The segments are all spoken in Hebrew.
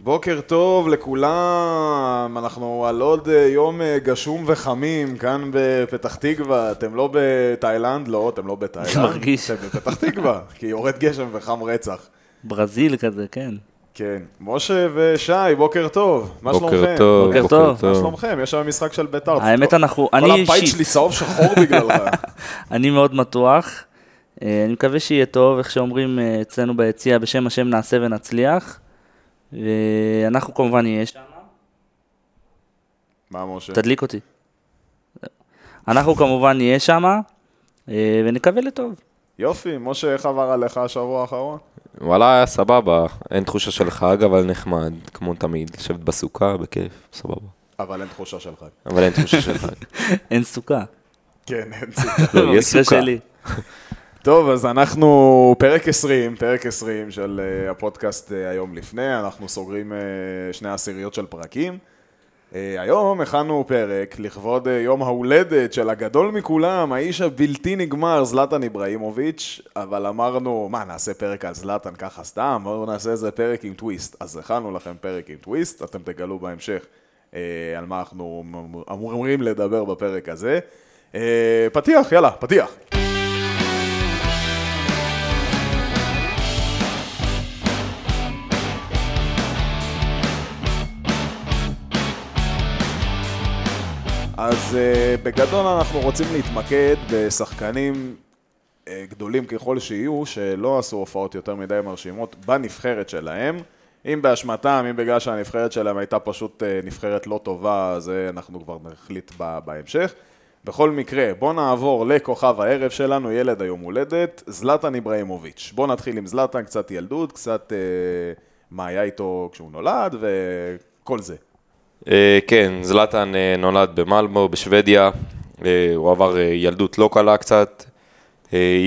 בוקר טוב לכולם, אנחנו על עוד אה, יום אה, גשום וחמים כאן בפתח תקווה, אתם לא בתאילנד? לא, אתם לא בתאילנד. מרגיש. אתם בפתח תקווה, כי יורד גשם וחם רצח. ברזיל כזה, כן. כן. משה ושי, בוקר טוב. מה בוקר שלומכם? טוב, בוקר בוקר טוב. מה. שלומכם? יש היום משחק של בית"ר. האמת, אנחנו, כל אני הבית אישית, שלי צהוב שחור בגללך. אני מאוד מתוח. אה, אני מקווה שיהיה טוב, איך שאומרים אצלנו ביציע, בשם השם נעשה ונצליח. ואנחנו כמובן נהיה שם. מה משה? תדליק אותי. אנחנו כמובן נהיה שם, אה, ונקווה לטוב. יופי, משה, איך עבר עליך השבוע האחרון? וואלה, היה סבבה. אין תחושה של חג, אבל נחמד, כמו תמיד. לשבת בסוכה, בכיף, סבבה. אבל אין תחושה שלך. אבל אין תחושה של חג. אין סוכה. כן, אין סיבה. לא, יש סוכה. טוב, אז אנחנו פרק 20, פרק 20 של uh, הפודקאסט uh, היום לפני, אנחנו סוגרים uh, שני עשיריות של פרקים. Uh, היום הכנו פרק לכבוד uh, יום ההולדת של הגדול מכולם, האיש הבלתי נגמר, זלטן איבראימוביץ', אבל אמרנו, מה, נעשה פרק על זלטן ככה סתם? בואו נעשה איזה פרק עם טוויסט. אז הכנו לכם פרק עם טוויסט, אתם תגלו בהמשך uh, על מה אנחנו אמורים לדבר בפרק הזה. Uh, פתיח, יאללה, פתיח. אז uh, בגדול אנחנו רוצים להתמקד בשחקנים uh, גדולים ככל שיהיו, שלא עשו הופעות יותר מדי מרשימות בנבחרת שלהם. אם באשמתם, אם בגלל שהנבחרת שלהם הייתה פשוט uh, נבחרת לא טובה, זה אנחנו כבר נחליט ב- בהמשך. בכל מקרה, בואו נעבור לכוכב הערב שלנו, ילד היום הולדת, זלטן איבראימוביץ'. בואו נתחיל עם זלטן, קצת ילדות, קצת uh, מה היה איתו כשהוא נולד וכל זה. אה, כן, זלאטן אה, נולד במלמו, בשוודיה. אה, הוא עבר ילדות לא קלה קצת.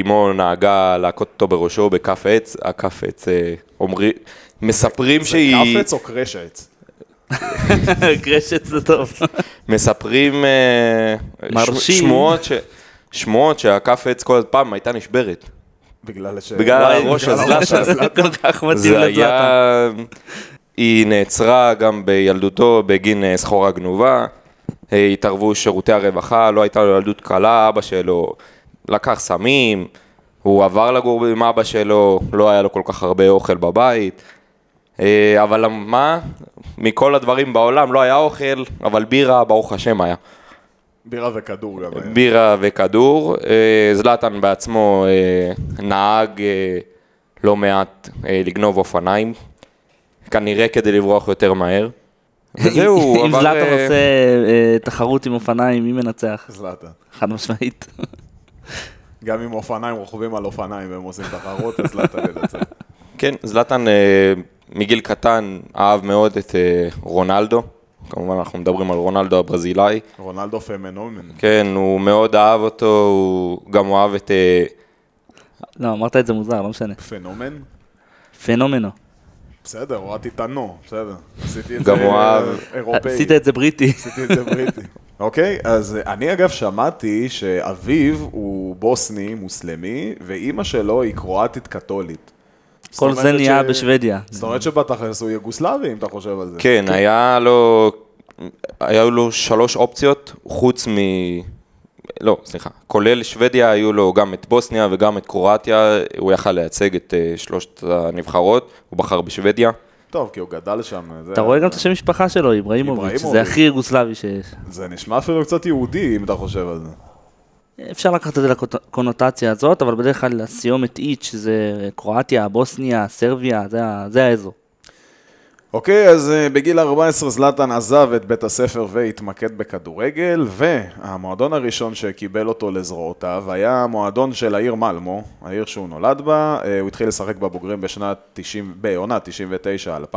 אמו נהגה להכות אותו בראשו בכף עץ. הכף עץ, אומרים, מספרים זה שהיא... כף עץ או קרש העץ? קרשת זה טוב. מספרים שמועות, ש... שמועות שהכף עץ כל פעם הייתה נשברת. בגלל ש... בגלל הראש בגלל של הראש זלאטן. כל כך מתאים זה לזלאטן. היא נעצרה גם בילדותו בגין אה, סחורה גנובה. אה, התערבו שירותי הרווחה, לא הייתה לו ילדות קלה, אבא שלו לקח סמים, הוא עבר לגור עם אבא שלו, לא היה לו כל כך הרבה אוכל בבית. אה, אבל מה? מכל הדברים בעולם לא היה אוכל, אבל בירה, ברוך השם, היה. בירה וכדור גם. היה. בירה וכדור. זלאטן בעצמו נהג לא מעט לגנוב אופניים, כנראה כדי לברוח יותר מהר. וזהו, הוא אם עבר... זלאטן אה, עושה אה, תחרות עם אופניים, מי מנצח? זלאטן. חד משמעית. גם אם אופניים רוכבים על אופניים והם עושים תחרות, אז זלאטן ינצח. כן, זלאטן אה, מגיל קטן אהב מאוד את רונלדו. כמובן אנחנו מדברים על רונלדו הברזילאי. רונלדו פמנומן. כן, הוא מאוד אהב אותו, הוא גם אוהב את... לא, אמרת את זה מוזר, לא משנה. פנומן? פנומנו. בסדר, הורדתי את הנו, בסדר. עשיתי את זה אהב- אירופאי. עשית את זה בריטי. עשיתי את זה בריטי. אוקיי, אז אני אגב שמעתי שאביו הוא בוסני מוסלמי, ואימא שלו היא קרואטית קתולית. כל זה נהיה ש- בשוודיה. זאת אומרת שבתכלס הוא יוגוסלבי, אם אתה חושב על זה. כן, היה לו, היו לו שלוש אופציות, חוץ מ... לא, סליחה, כולל שוודיה, היו לו גם את בוסניה וגם את קרואטיה, הוא יכל לייצג את אה, שלושת הנבחרות, הוא בחר בשוודיה. טוב, כי הוא גדל שם. זה- אתה רואה גם את השם משפחה שלו, איבראימוביץ', איבראימוביץ'. זה הכי יוגוסלבי שיש. זה נשמע אפילו קצת יהודי, אם אתה חושב על זה. אפשר לקחת את זה לקונוטציה הזאת, אבל בדרך כלל הסיומת איץ' זה קרואטיה, בוסניה, סרביה, זה זה האזור. אוקיי, אז אה, בגיל 14 זלאטן עזב את בית הספר והתמקד בכדורגל, והמועדון הראשון שקיבל אותו לזרועותיו היה המועדון של העיר מלמו, העיר שהוא נולד בה. אה, הוא התחיל לשחק בבוגרים בשנת 90, בעונה 99-2000,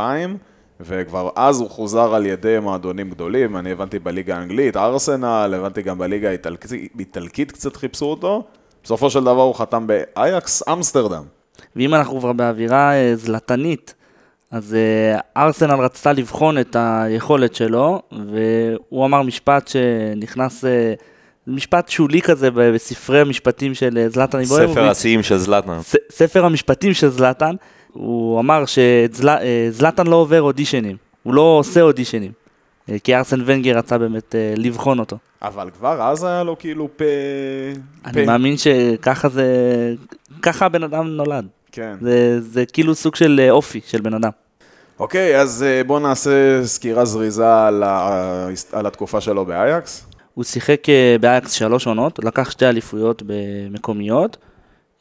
וכבר אז הוא חוזר על ידי מועדונים גדולים, אני הבנתי בליגה האנגלית, ארסנל, הבנתי גם בליגה האיטלקית, קצת חיפשו אותו. בסופו של דבר הוא חתם באייקס אמסטרדם. ואם אנחנו כבר באווירה אה, זלטנית, אז אה, ארסנל רצתה לבחון את היכולת שלו, והוא אמר משפט שנכנס, אה, משפט שולי כזה בספרי המשפטים של אה, איבראימוביץ'. ספר השיאים של זלאטן. ספר המשפטים של זלאטן, הוא אמר שזלאטן לא עובר אודישנים, הוא לא עושה אודישנים. כי ארסן ונגר רצה באמת לבחון אותו. אבל כבר אז היה לו כאילו פה... אני פה. מאמין שככה זה, ככה הבן אדם נולד. כן. זה, זה כאילו סוג של אה, אופי של בן אדם. אוקיי, אז אה, בואו נעשה סקירה זריזה על, ה... על התקופה שלו באייקס. הוא שיחק אה, באייקס שלוש עונות, לקח שתי אליפויות במקומיות,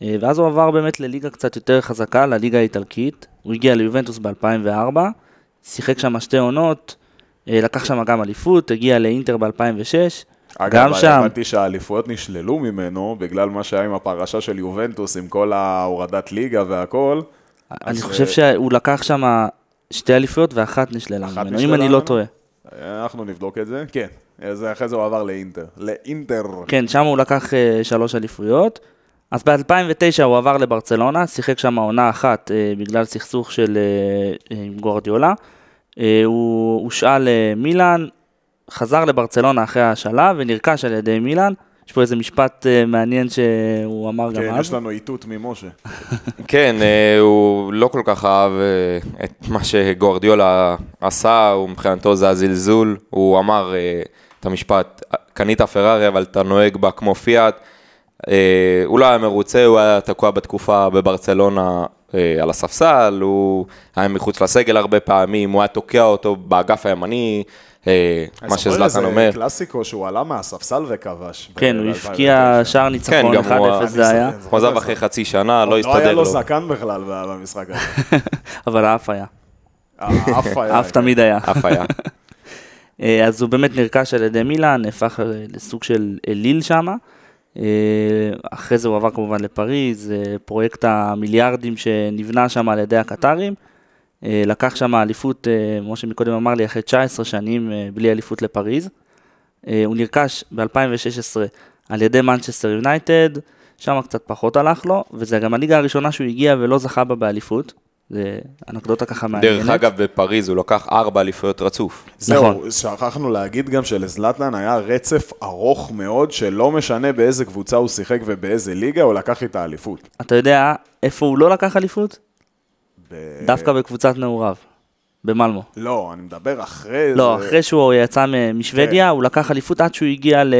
ואז הוא עבר באמת לליגה קצת יותר חזקה, לליגה האיטלקית. הוא הגיע ליובנטוס ב-2004, שיחק שם שתי עונות, לקח שם גם אליפות, הגיע לאינטר ב-2006. אגב, הבנתי שהאליפויות נשללו ממנו בגלל מה שהיה עם הפרשה של יובנטוס, עם כל ההורדת ליגה והכל. אני אז, חושב אה, שהוא לקח שם שתי אליפויות ואחת נשללה אחת ממנו, אם אני לא? טועה. אנחנו נבדוק את זה. כן. אז אחרי זה הוא עבר לאינטר. לאינטר. כן, שם הוא לקח אה, שלוש אליפויות. אז ב-2009 הוא עבר לברצלונה, שיחק שם עונה אחת אה, בגלל סכסוך של אה, אה, עם. אה, הוא הושאל למילאן, חזר לברצלונה אחרי ההשאלה ונרכש על ידי מילאן. יש פה איזה משפט אה, מעניין שהוא אמר גם כן, אז. יש לנו איתות ממשה. כן, אה, הוא לא כל כך אהב אה, את מה שגוארדיולה עשה, הוא מבחינתו זה הזלזול. הוא אמר את המשפט, קנית פרארי אבל אתה נוהג בה כמו פיאט. הוא לא היה מרוצה, הוא היה תקוע בתקופה בברצלונה על הספסל, הוא היה מחוץ לסגל הרבה פעמים, הוא היה תוקע אותו באגף הימני, מה שזלאטן אומר. זה קלאסיקו שהוא עלה מהספסל וכבש. כן, הוא הבקיע 2009. שער כן, ניצחון גם הוא- 1-0 זה היה, הוא עזב אחרי חצי שנה, לא לא היה הסתדר לו לו. זקן בכלל במשחק הזה. אבל האף היה. האף היה. האף תמיד היה. אף היה. אה, אז הוא באמת נרכש על ידי מילאן, נהפך אה, לסוג של אליל שם. אחרי זה הוא עבר כמובן לפריז, אה, פרויקט המיליארדים שנבנה שם על ידי הקטרים. אה, לקח שם אליפות, אה, כמו שמקודם אמר לי, אחרי 19 שנים אה, בלי אליפות לפריז. הוא נרכש ב-2016 על ידי מנצ'סטר יונייטד, שם קצת פחות הלך לו, וזה גם הליגה הראשונה שהוא הגיע ולא זכה בה באליפות. זה אנקדוטה ככה מעניינת. דרך אגב, בפריז הוא לקח ארבע אליפויות רצוף. זהו, נכון. שכחנו להגיד גם שלזלטן היה רצף ארוך מאוד, שלא משנה באיזה קבוצה הוא שיחק ובאיזה ליגה, הוא לקח איתה אליפות. אתה יודע איפה הוא לא לקח אליפות? ב- דווקא בקבוצת נעוריו, במלמו. לא, אני מדבר אחרי לא, זה. אחרי שהוא יצא משוודיה, הוא לקח אליפות עד שהוא הגיע ל-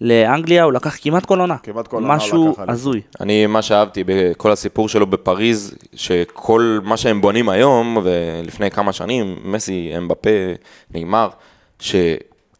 לאנגליה, הוא לקח כמעט כל עונה. כמעט כל עונה הוא משהו לקח אליפות. הזוי. אני, מה שאהבתי בכל הסיפור שלו בפריז, שכל מה שהם בונים היום, ולפני כמה שנים, מסי, אמבפה, נגמר,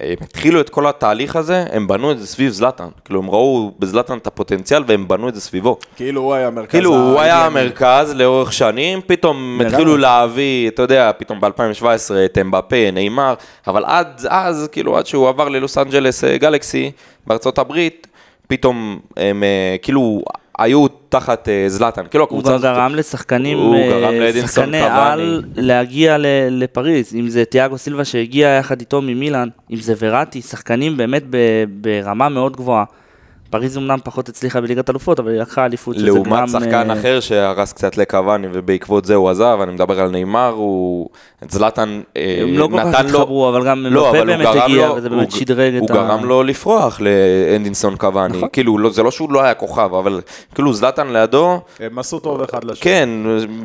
שהם התחילו את כל התהליך הזה, הם בנו את זה סביב זלאטן. כאילו, הם ראו בזלאטן את הפוטנציאל והם בנו את זה סביבו. כאילו הוא היה מרכז כאילו, הוא היה. המרכז לאורך שנים, פתאום. התחילו להביא, אתה יודע, פתאום ב-2017 את אמבפה, נאמר, אבל עד אז, כאילו, עד שהוא עבר ללוס אנג'לס אה, גלקסי, בארצות הברית, פתאום הם אה, כאילו היו תחת אה, זלאטן. כאילו, הוא הקבוצה גם הזאת... גרם לשחקנים, הוא אה, גרם לאדינסון שחקני. על להגיע לפריז, אם זה תיאגו סילבה שהגיע יחד איתו ממילאן, אם זה וראטי, שחקנים באמת ברמה מאוד גבוהה. פריז אמנם פחות הצליחה בליגת אלופות, אבל היא לקחה אליפות. שזה לעומת שחקן אה, אחר שהרס קצת לקוואני ובעקבות זה הוא עזב, אני מדבר על נאמר, הוא... את זלאטן אה, הם לא כל כך נתן לו... התחברו, אבל גם לא, הוא באמת הגיע, לו- וזה באמת הוא- שדרג את הוא ה... גרם לו לפרוח לאנדינסון קוואני. נכון. כאילו, לא- זה לא שהוא לא היה כוכב, אבל כאילו זלאטן לידו, הם עשו טוב אחד לשני. כן,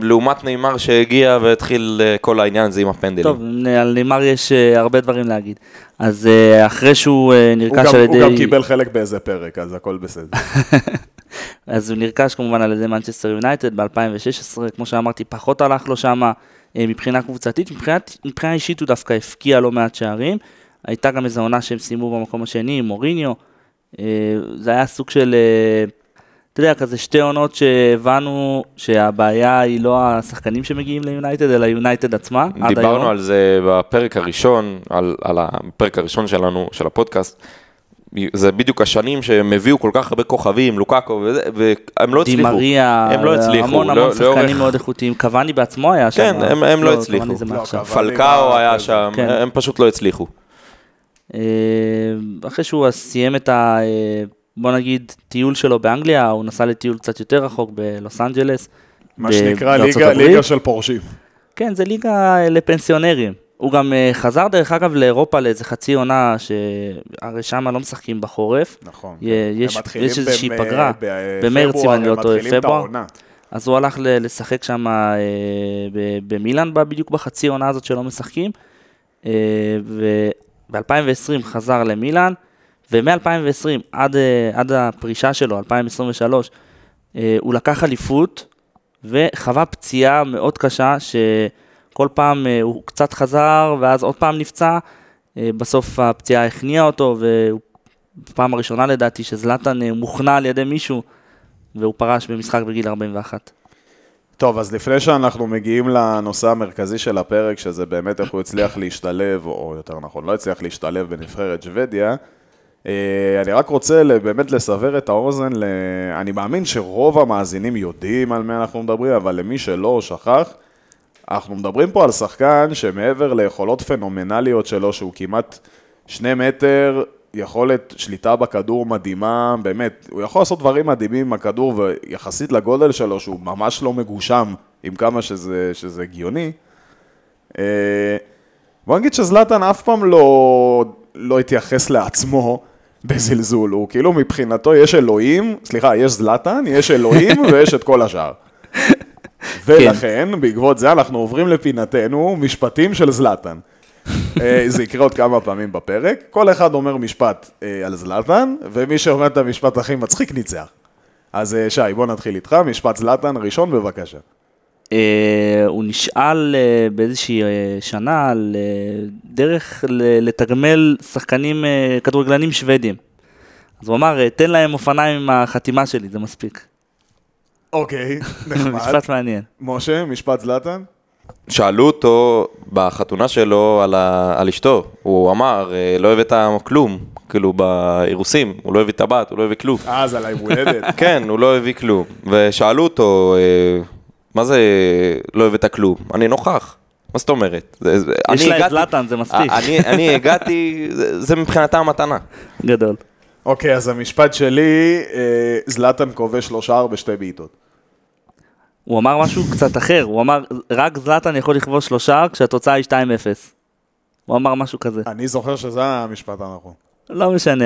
לעומת נאמר שהגיע והתחיל אה, כל העניין הזה עם הפנדלים. טוב, על נאמר יש הרבה דברים להגיד. אז אה, אחרי שהוא אה, נרכש על ידי... הוא גם קיבל חלק באיזה פרק, אז הכל בסדר. אז הוא נרכש כמובן על ידי מנצ'סטר יונייטד ב-2016, כמו שאמרתי, פחות הלך לו שם מבחינה קבוצתית, מבחינת, מבחינה אישית הוא דווקא הפקיע לא מעט שערים. הייתה גם איזו עונה שהם סיימו במקום השני עם מוריניו. אה, זה היה סוג של, אה, אתה יודע, כזה שתי עונות שהבנו שהבעיה היא לא השחקנים שמגיעים ליונייטד, אלא יונייטד עצמה. עד דיברנו היום. על זה בפרק הראשון, על, על הפרק הראשון שלנו, של הפודקאסט. זה בדיוק השנים שהם הביאו כל כך הרבה כוכבים, לוקאקו, וזה, והם לא הצליחו. דימריה, הם לא הצליחו. המון לא- המון שחקנים לאורך- מאוד איכותיים, קוואני בעצמו היה שם. כן, הם- הם לא הצליחו. לא, מעכשיו. קוואני פלקאו היה כן. שם, כן. הם פשוט לא הצליחו. אה, אחרי שהוא סיים את ה... אה, בוא נגיד, טיול שלו באנגליה, הוא נסע לטיול קצת יותר רחוק בלוס אנג'לס. מה שנקרא ליגה-. ליגה של פורשים. כן, זה ליגה אה, לפנסיונרים. הוא גם אה, חזר דרך אגב לאירופה לאיזה חצי עונה, שהרי שם לא משחקים בחורף. נכון. הם יש- יש איזושהי פגרה, ב- במרץ, אם אני לא טועה, פברואר. אז הוא הלך לשחק שם אה, במילאן, בדיוק בחצי עונה הזאת שלא משחקים, אה, וב-2020 חזר למילאן, ומ-2020 עד, אה, עד הפרישה שלו, 2023, אה, הוא לקח אליפות, וחווה פציעה מאוד קשה, שכל פעם אה, הוא קצת חזר, ואז עוד פעם נפצע, בסוף הפציעה הכניעה אותו, ופעם הראשונה לדעתי שזלאטן אה, מוכנע על ידי מישהו, והוא פרש במשחק בגיל 41. טוב, אז לפני שאנחנו מגיעים לנושא המרכזי של הפרק, שזה באמת איך הוא הצליח להשתלב, או יותר נכון, לא הצליח להשתלב בנבחרת שוודיה, אני רק רוצה באמת לסבר את האוזן. אני מאמין שרוב המאזינים יודעים על מי אנחנו מדברים, אבל למי שלא שכח, אנחנו מדברים פה על שחקן שמעבר ליכולות פנומנליות שלו, שהוא כמעט שני מטר, יכולת שליטה בכדור מדהימה, באמת, הוא יכול לעשות דברים מדהימים עם הכדור, ויחסית לגודל שלו, שהוא ממש לא מגושם, עם כמה שזה, שזה הגיוני. אה, בוא נגיד שזלאטן אף פעם לא, לא התייחס לעצמו בזלזול, הוא כאילו מבחינתו יש אלוהים, סליחה, יש זלאטן, יש אלוהים ויש את כל השאר. ולכן, בעקבות זה אנחנו עוברים לפינתנו, משפטים של זלאטן. אה, זה יקרה עוד כמה פעמים בפרק, כל אחד אומר משפט אה, על זלאטן, ומי שאומר את המשפט הכי מצחיק ניצח. אז אה, שי, בוא נתחיל איתך, משפט זלאטן ראשון בבקשה. אה, הוא נשאל אה, באיזושהי אה, שנה על אה, דרך ל- לתגמל שחקנים אה, כדורגלנים שוודים. אז הוא אמר, אה, תן להם אופניים עם החתימה שלי, זה מספיק. אוקיי, נחמד. משפט מעניין. משה, משפט זלאטן? שאלו אותו בחתונה שלו על, ה... על אשתו, הוא אמר, אה, לא הבאת כלום, כאילו באירוסים, הוא לא הביא טבעת, הוא לא הביא כלום. אה, זה על היום הולדת. כן, הוא לא הביא כלום. ושאלו אותו, אה, מה זה לא הבאת כלום? אני נוכח. מה זאת אומרת? יש אני לה את זלאטן, זה מספיק. אני, אני הגעתי, זה, זה מבחינתם מתנה. גדול. אוקיי, אז המשפט שלי, אה, זלאטן כובש לו שער בשתי בעיטות. הוא אמר משהו קצת אחר, הוא אמר, רק זלאטן יכול לכבוש שלושה כשהתוצאה היא 2-0. הוא אמר משהו כזה. אני זוכר שזה המשפט הנכון. לא משנה,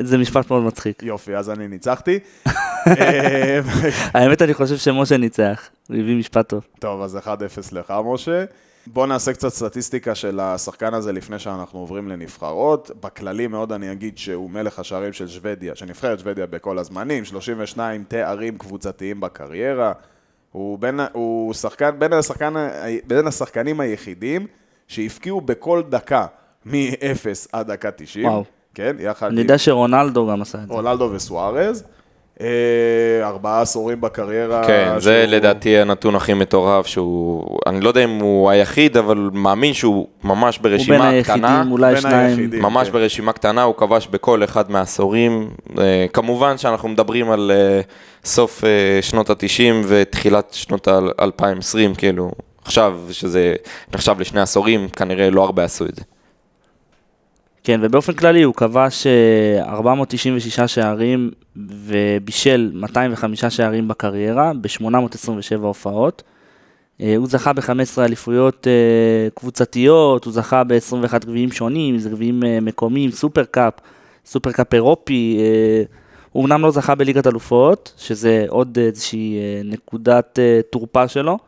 זה משפט מאוד מצחיק. יופי, אז אני ניצחתי. האמת, אני חושב שמשה ניצח, הוא הביא משפט טוב. טוב, אז 1-0 לך, משה. בוא נעשה קצת סטטיסטיקה של השחקן הזה לפני שאנחנו עוברים לנבחרות. בכללי מאוד אני אגיד שהוא מלך השערים של שוודיה, של נבחרת שוודיה בכל הזמנים, 32 תארים קבוצתיים בקריירה. הוא בין, הוא שחקן, בין, השחקן, בין השחקנים היחידים שהפקיעו בכל דקה מ-0 עד דקה 90. וואו. כן, יחד אני יודע שרונלדו גם עשה את זה. רונלדו וסוארז. אה, ארבעה עשורים בקריירה. כן, זה לדעתי הנתון הכי מטורף שהוא, אני לא יודע אם הוא היחיד, אבל מאמין שהוא ממש הוא בין ברשימה קטנה. היחידים, אולי בין שניים. היחידים. ממש כן. ברשימה קטנה, הוא כבש בכל אחד מהעשורים. אה, כמובן שאנחנו מדברים על אה, סוף שנות ה-90 ותחילת שנות ה-2020, כאילו, עכשיו שזה נחשב לשני עשורים, כנראה לא הרבה עשו את זה. כן, ובאופן כללי הוא כבש אה, 496 שערים ובישל 205 שערים בקריירה, ב-827 הופעות. אה, הוא זכה ב-15 אליפויות אה, קבוצתיות, הוא זכה ב-21 גביעים שונים, זה גביעים אה, מקומיים, סופר קאפ, סופר קאפ אירופי. אה, הוא אמנם לא זכה בליגת אלופות, שזה עוד איזושהי אה, נקודת אה, תורפה שלו.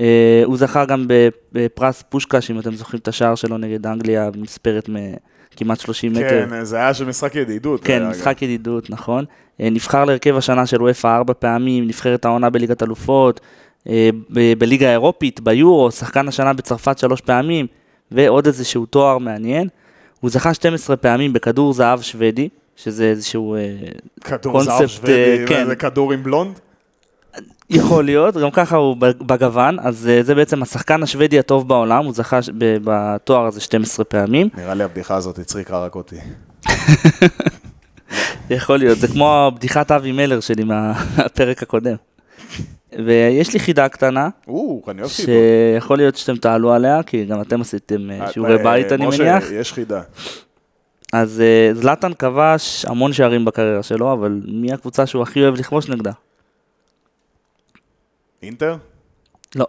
אה, הוא זכה גם בפרס פושקש, אם אתם זוכרים את השער שלו נגד אנגליה, במספרת מכמעט 30 מטר. כן, זה היה של משחק ידידות. כן, היה משחק ידידות, נכון. אה, נבחר להרכב השנה של וופא ארבע פעמים, נבחרת העונה בליגת אלופות, אה, ב- בליגה האירופית, ביורו, שחקן השנה בצרפת שלוש פעמים, ועוד איזשהו תואר מעניין. הוא זכה 12 פעמים בכדור זהב שוודי, שזה איזשהו... אה, גם כדור זהב קונספט, שוודי, אה, כן. זה כדור עם בלונד? יכול להיות, גם ככה הוא בגוון, אז אה, זה בעצם השחקן השוודי הטוב בעולם, הוא זכה בתואר הזה 12 פעמים. נראה לי הבדיחה הזאת הצחיקה רק אותי. יכול להיות, זה כמו בדיחת אבי מלר שלי מהפרק הקודם. ויש לי חידה קטנה. שיכול להיות שאתם תעלו עליה, כי גם אתם עשיתם אה, שיעורי אה, בית, אני משה, מניח. יש חידה. אז זלאטן כבש המון שערים בקריירה שלו, אבל מי הקבוצה שהוא הכי אוהב לכבוש נגדה? אינטר? לא.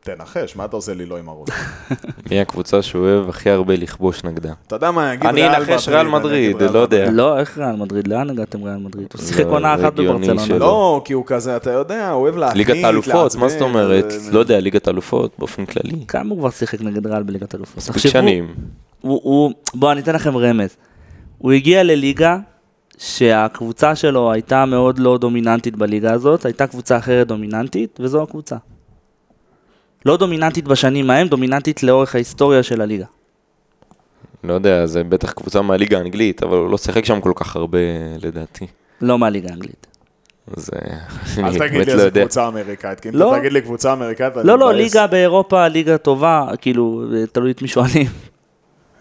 תנחש, מה אתה עושה לי לא עם הראש? מי הקבוצה שהוא אוהב הכי הרבה לכבוש נגדה? אתה יודע מה, אגיד אני אנחש ריאל מדריד, לא יודע. לא, איך ריאל מדריד? לאן הגעתם ריאל מדריד? הוא שיחק לא, עונה אחת בברצלונה. לא, כי הוא כזה, אתה יודע, הוא אוהב להקנית, ליגת האלופות, מה זאת אומרת? לא יודע, ליגת האלופות באופן כללי. כמה הוא כבר שיחק נגד ריאל בליגת אלופות? מספיק שנים. בואו, אני אתן לכם רמז. הוא הגיע לליגה שהקבוצה שלו הייתה מאוד לא דומיננטית בליגה הזאת, הייתה קבוצה אחרת דומיננטית, וזו הקבוצה. לא דומיננטית בשנים ההם, דומיננטית לאורך ההיסטוריה של הליגה. לא יודע, זה בטח קבוצה מהליגה האנגלית, אבל הוא לא שיחק שם כל כך הרבה לדעתי. לא מהליגה האנגלית. אז אה, אל אני תגיד באמת לי לא איזה יודע. קבוצה אמריקאית, כי אם לא. אתה תגיד לי קבוצה אמריקאית, אני לא, לא. ליגה באירופה, ליגה טובה, כאילו, תלוי את מי שואלים.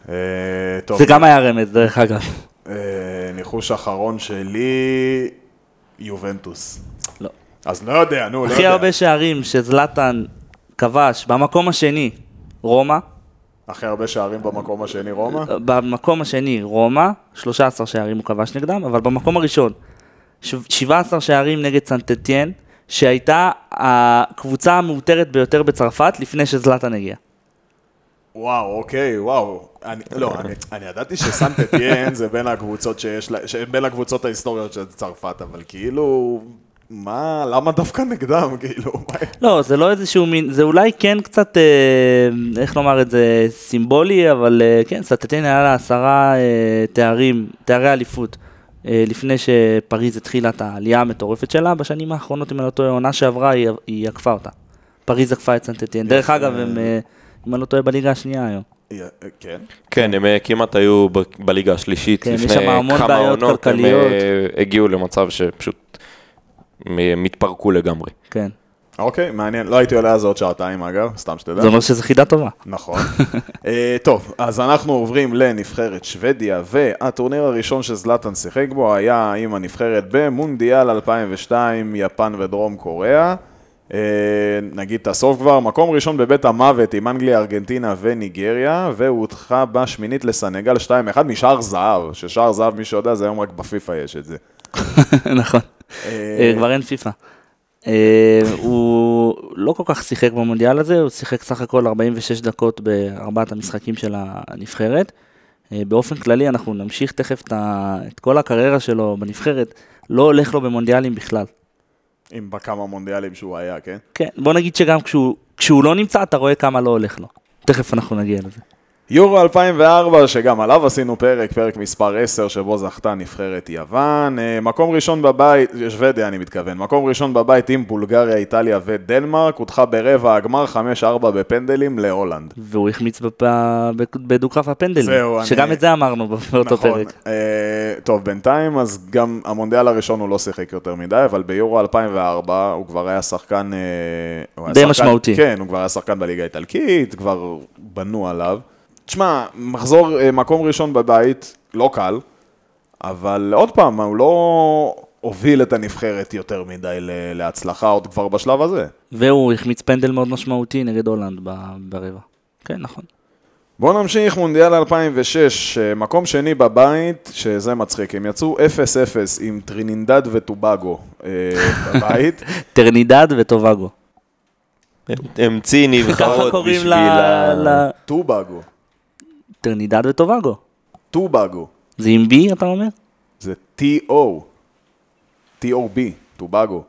אה, זה גם היה רמז, דרך אגב. אה, ניחוש אחרון שלי, יובנטוס. לא. אז לא יודע, נו, לא הכי יודע. הרבה שערים שזלאטן כבש במקום השני, רומא. הכי הרבה שערים במקום השני, רומא? במקום השני, רומא, 13 שערים הוא כבש נגדם, אבל במקום הראשון, ש- 17 שערים נגד סנטטיאן, שהייתה הקבוצה המאותרת ביותר בצרפת לפני שזלאטן הגיע. וואו, אוקיי, וואו. אני, לא, אני, אני ידעתי שסן טטיאן זה בין הקבוצות שיש, בין הקבוצות ההיסטוריות של צרפת, אבל כאילו, מה, למה דווקא נגדם, כאילו? לא, זה לא איזשהו מין, זה אולי כן קצת, אה, איך לומר את זה, סימבולי, אבל אה, כן, סטטיאן היה לה עשרה אה, תארים, תארי אליפות, אה, לפני שפריז התחילה את העלייה המטורפת שלה, בשנים האחרונות, אם אני לא טועה, העונה שעברה, היא, היא עקפה אותה. פריז עקפה את סנטטיאן. דרך אגב, הם, אה, אם אני לא טועה, בליגה השנייה היום. כן. כן, הם אה, כמעט היו בליגה השלישית כן, יש לפני שם המון כמה בעיות עונות, הם. אה, הגיעו למצב שפשוט הם התפרקו לגמרי. כן. אוקיי, מעניין. לא הייתי עולה על זה עוד שעתיים, אגב, סתם שתדע. זה אומר שזו חידה טובה. נכון. אה, טוב, אז אנחנו עוברים לנבחרת שוודיה, והטורניר הראשון שזלאטן שיחק בו היה עם הנבחרת במונדיאל 2002, יפן ודרום קוריאה. אה, נגיד את הסוף כבר, מקום ראשון בבית המוות עם אנגליה, ארגנטינה וניגריה, והודחה בשמינית לסנגל 2-1 משער זהב, ששער זהב, מי שיודע, זה היום רק בפיפא יש את זה. נכון. אה, כבר אין פיפא. אה, הוא לא כל כך שיחק במונדיאל הזה, הוא שיחק סך הכל 46 דקות בארבעת המשחקים של הנבחרת. אה, באופן כללי, אנחנו נמשיך תכף את כל הקריירה שלו בנבחרת, לא הולך לו במונדיאלים בכלל. עם בכמה מונדיאלים שהוא היה, כן? כן, בוא נגיד שגם כשהוא, כשהוא לא נמצא, אתה רואה כמה לא הולך לו. תכף אנחנו נגיע לזה. יורו 2004, שגם עליו עשינו פרק, פרק מספר 10, שבו זכתה נבחרת יוון. אה, מקום ראשון בבית, שוודיה אני מתכוון, מקום ראשון בבית עם בולגריה, איטליה ודנמרק, הודחה ברבע הגמר 5-4 בפנדלים להולנד. והוא החמיץ בפ... בדו-קרב הפנדלים, זהו, אני- שגם את זה אמרנו באותו נכון. פרק. אה, טוב, בינתיים, אז גם המונדיאל הראשון הוא לא שיחק יותר מדי, אבל ביורו 2004 הוא כבר היה שחקן... אה, היה די שחקן- משמעותי. כן, הוא כבר היה שחקן בליגה האיטלקית, כבר בנו עליו. תשמע, מחזור אה, מקום ראשון בבית, לא קל, אבל עוד פעם, הוא לא הוביל את הנבחרת יותר מדי להצלחה עוד כבר בשלב הזה. והוא החמיץ פנדל מאוד משמעותי נגד הולנד ברבע. כן, נכון. בואו נמשיך, מונדיאל 2006, אה, מקום שני בבית, שזה מצחיק, הם יצאו 0-0 עם טרינינדד וטובגו אה, בבית. טרנידד וטובגו. המציא נבחרות קוראים בשביל. ה... טובגו, טרנידד וטובגו. טובגו, זה עם B, אתה אומר? זה T-O, T-O-B, טובגו,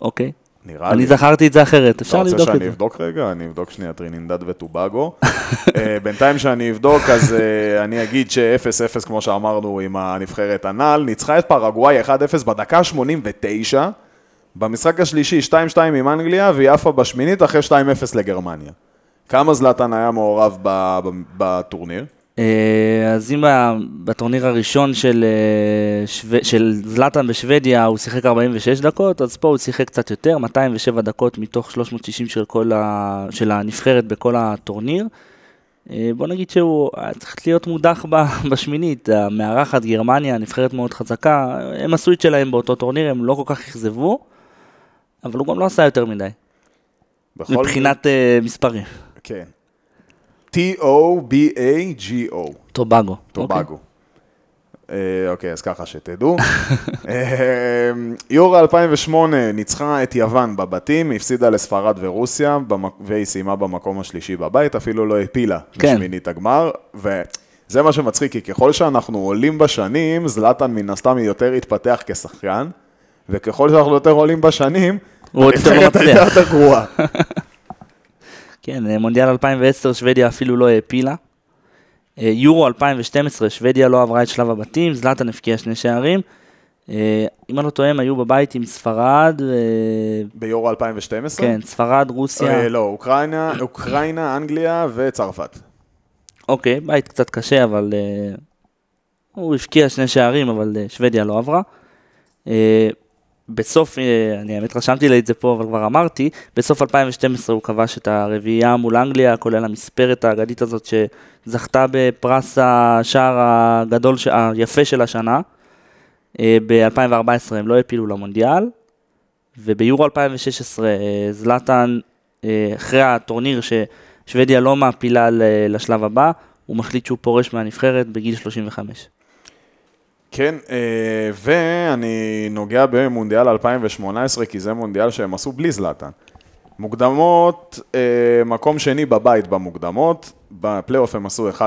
אוקיי. נראה לי. אני זכרתי את זה אחרת, אתה אפשר רוצה לבדוק את שאני זה. אבדוק רגע? אני אבדוק שנייה טרינינדד וטובגו. אה, בינתיים שאני אבדוק, אז אה, אני אגיד ש-0-0, כמו שאמרנו, עם הנבחרת הנ"ל, ניצחה את פרגוואי 1-0 בדקה 89, במשחק השלישי 2-2 עם אנגליה, והיא עפה בשמינית אחרי 2-0 לגרמניה. כמה זלאטן היה מעורב בטורניר? אה, אז אם בטורניר הראשון של, אה, של זלאטן בשוודיה הוא שיחק 46 דקות, אז פה הוא שיחק קצת יותר, 207 דקות מתוך 360 של, כל ה... של הנבחרת בכל הטורניר. אה, בוא נגיד שהוא צריך להיות מודח ב- בשמינית, המארחת גרמניה, נבחרת מאוד חזקה, הם עשו את שלהם באותו טורניר, הם לא כל כך אכזבו, אבל הוא גם לא עשה יותר מדי, מבחינת אה, מספרים. כן. T-O-B-A-G-O, טובגו. אוקיי. טובגו. אה, אוקיי, אז ככה שתדעו. אה, יורו 2008 ניצחה את יוון בבתים, הפסידה לספרד ורוסיה, והיא סיימה במקום השלישי בבית, אפילו לא העפילה כן. לשמינית הגמר, וזה מה שמצחיק, כי ככל שאנחנו עולים בשנים, זלאטן מן הסתם יותר התפתח כשחקן, וככל שאנחנו יותר עולים בשנים, הוא עוד יותר הנבחרת הייתה. יותר גרועה. כן, אה, מונדיאל 2010, שוודיה אפילו לא העפילה. אה, יורו 2012, שוודיה לא עברה את שלב הבתים, זלאטן הבקיע שני שערים. אה, אם אני לא טועה, הם היו בבית עם ספרד, ביורו 2012? כן, ספרד, רוסיה. לא, אוקראינה, אוקראינה, אנגליה וצרפת. אוקיי, בית קצת קשה, אבל הוא הבקיע שני שערים, אבל שוודיה לא עברה. בסוף, אה, אני האמת רשמתי לי את זה פה, אבל כבר אמרתי, בסוף 2012 הוא כבש את הרביעייה מול אנגליה, כולל המספרת האגדית הזאת שזכתה בפרס השער הגדול, היפה של השנה. אה, ב-2014 הם לא העפילו למונדיאל, וביורו 2016 אה, זלאטן, אחרי הטורניר ששוודיה לא מעפילה לשלב הבא, הוא מחליט שהוא פורש מהנבחרת בגיל 35. כן, אה, ואני נוגע במונדיאל 2018, כי זה מונדיאל שהם עשו בלי זלאטן. מוקדמות, אה, מקום שני בבית במוקדמות, בפלייאוף הם עשו 1-0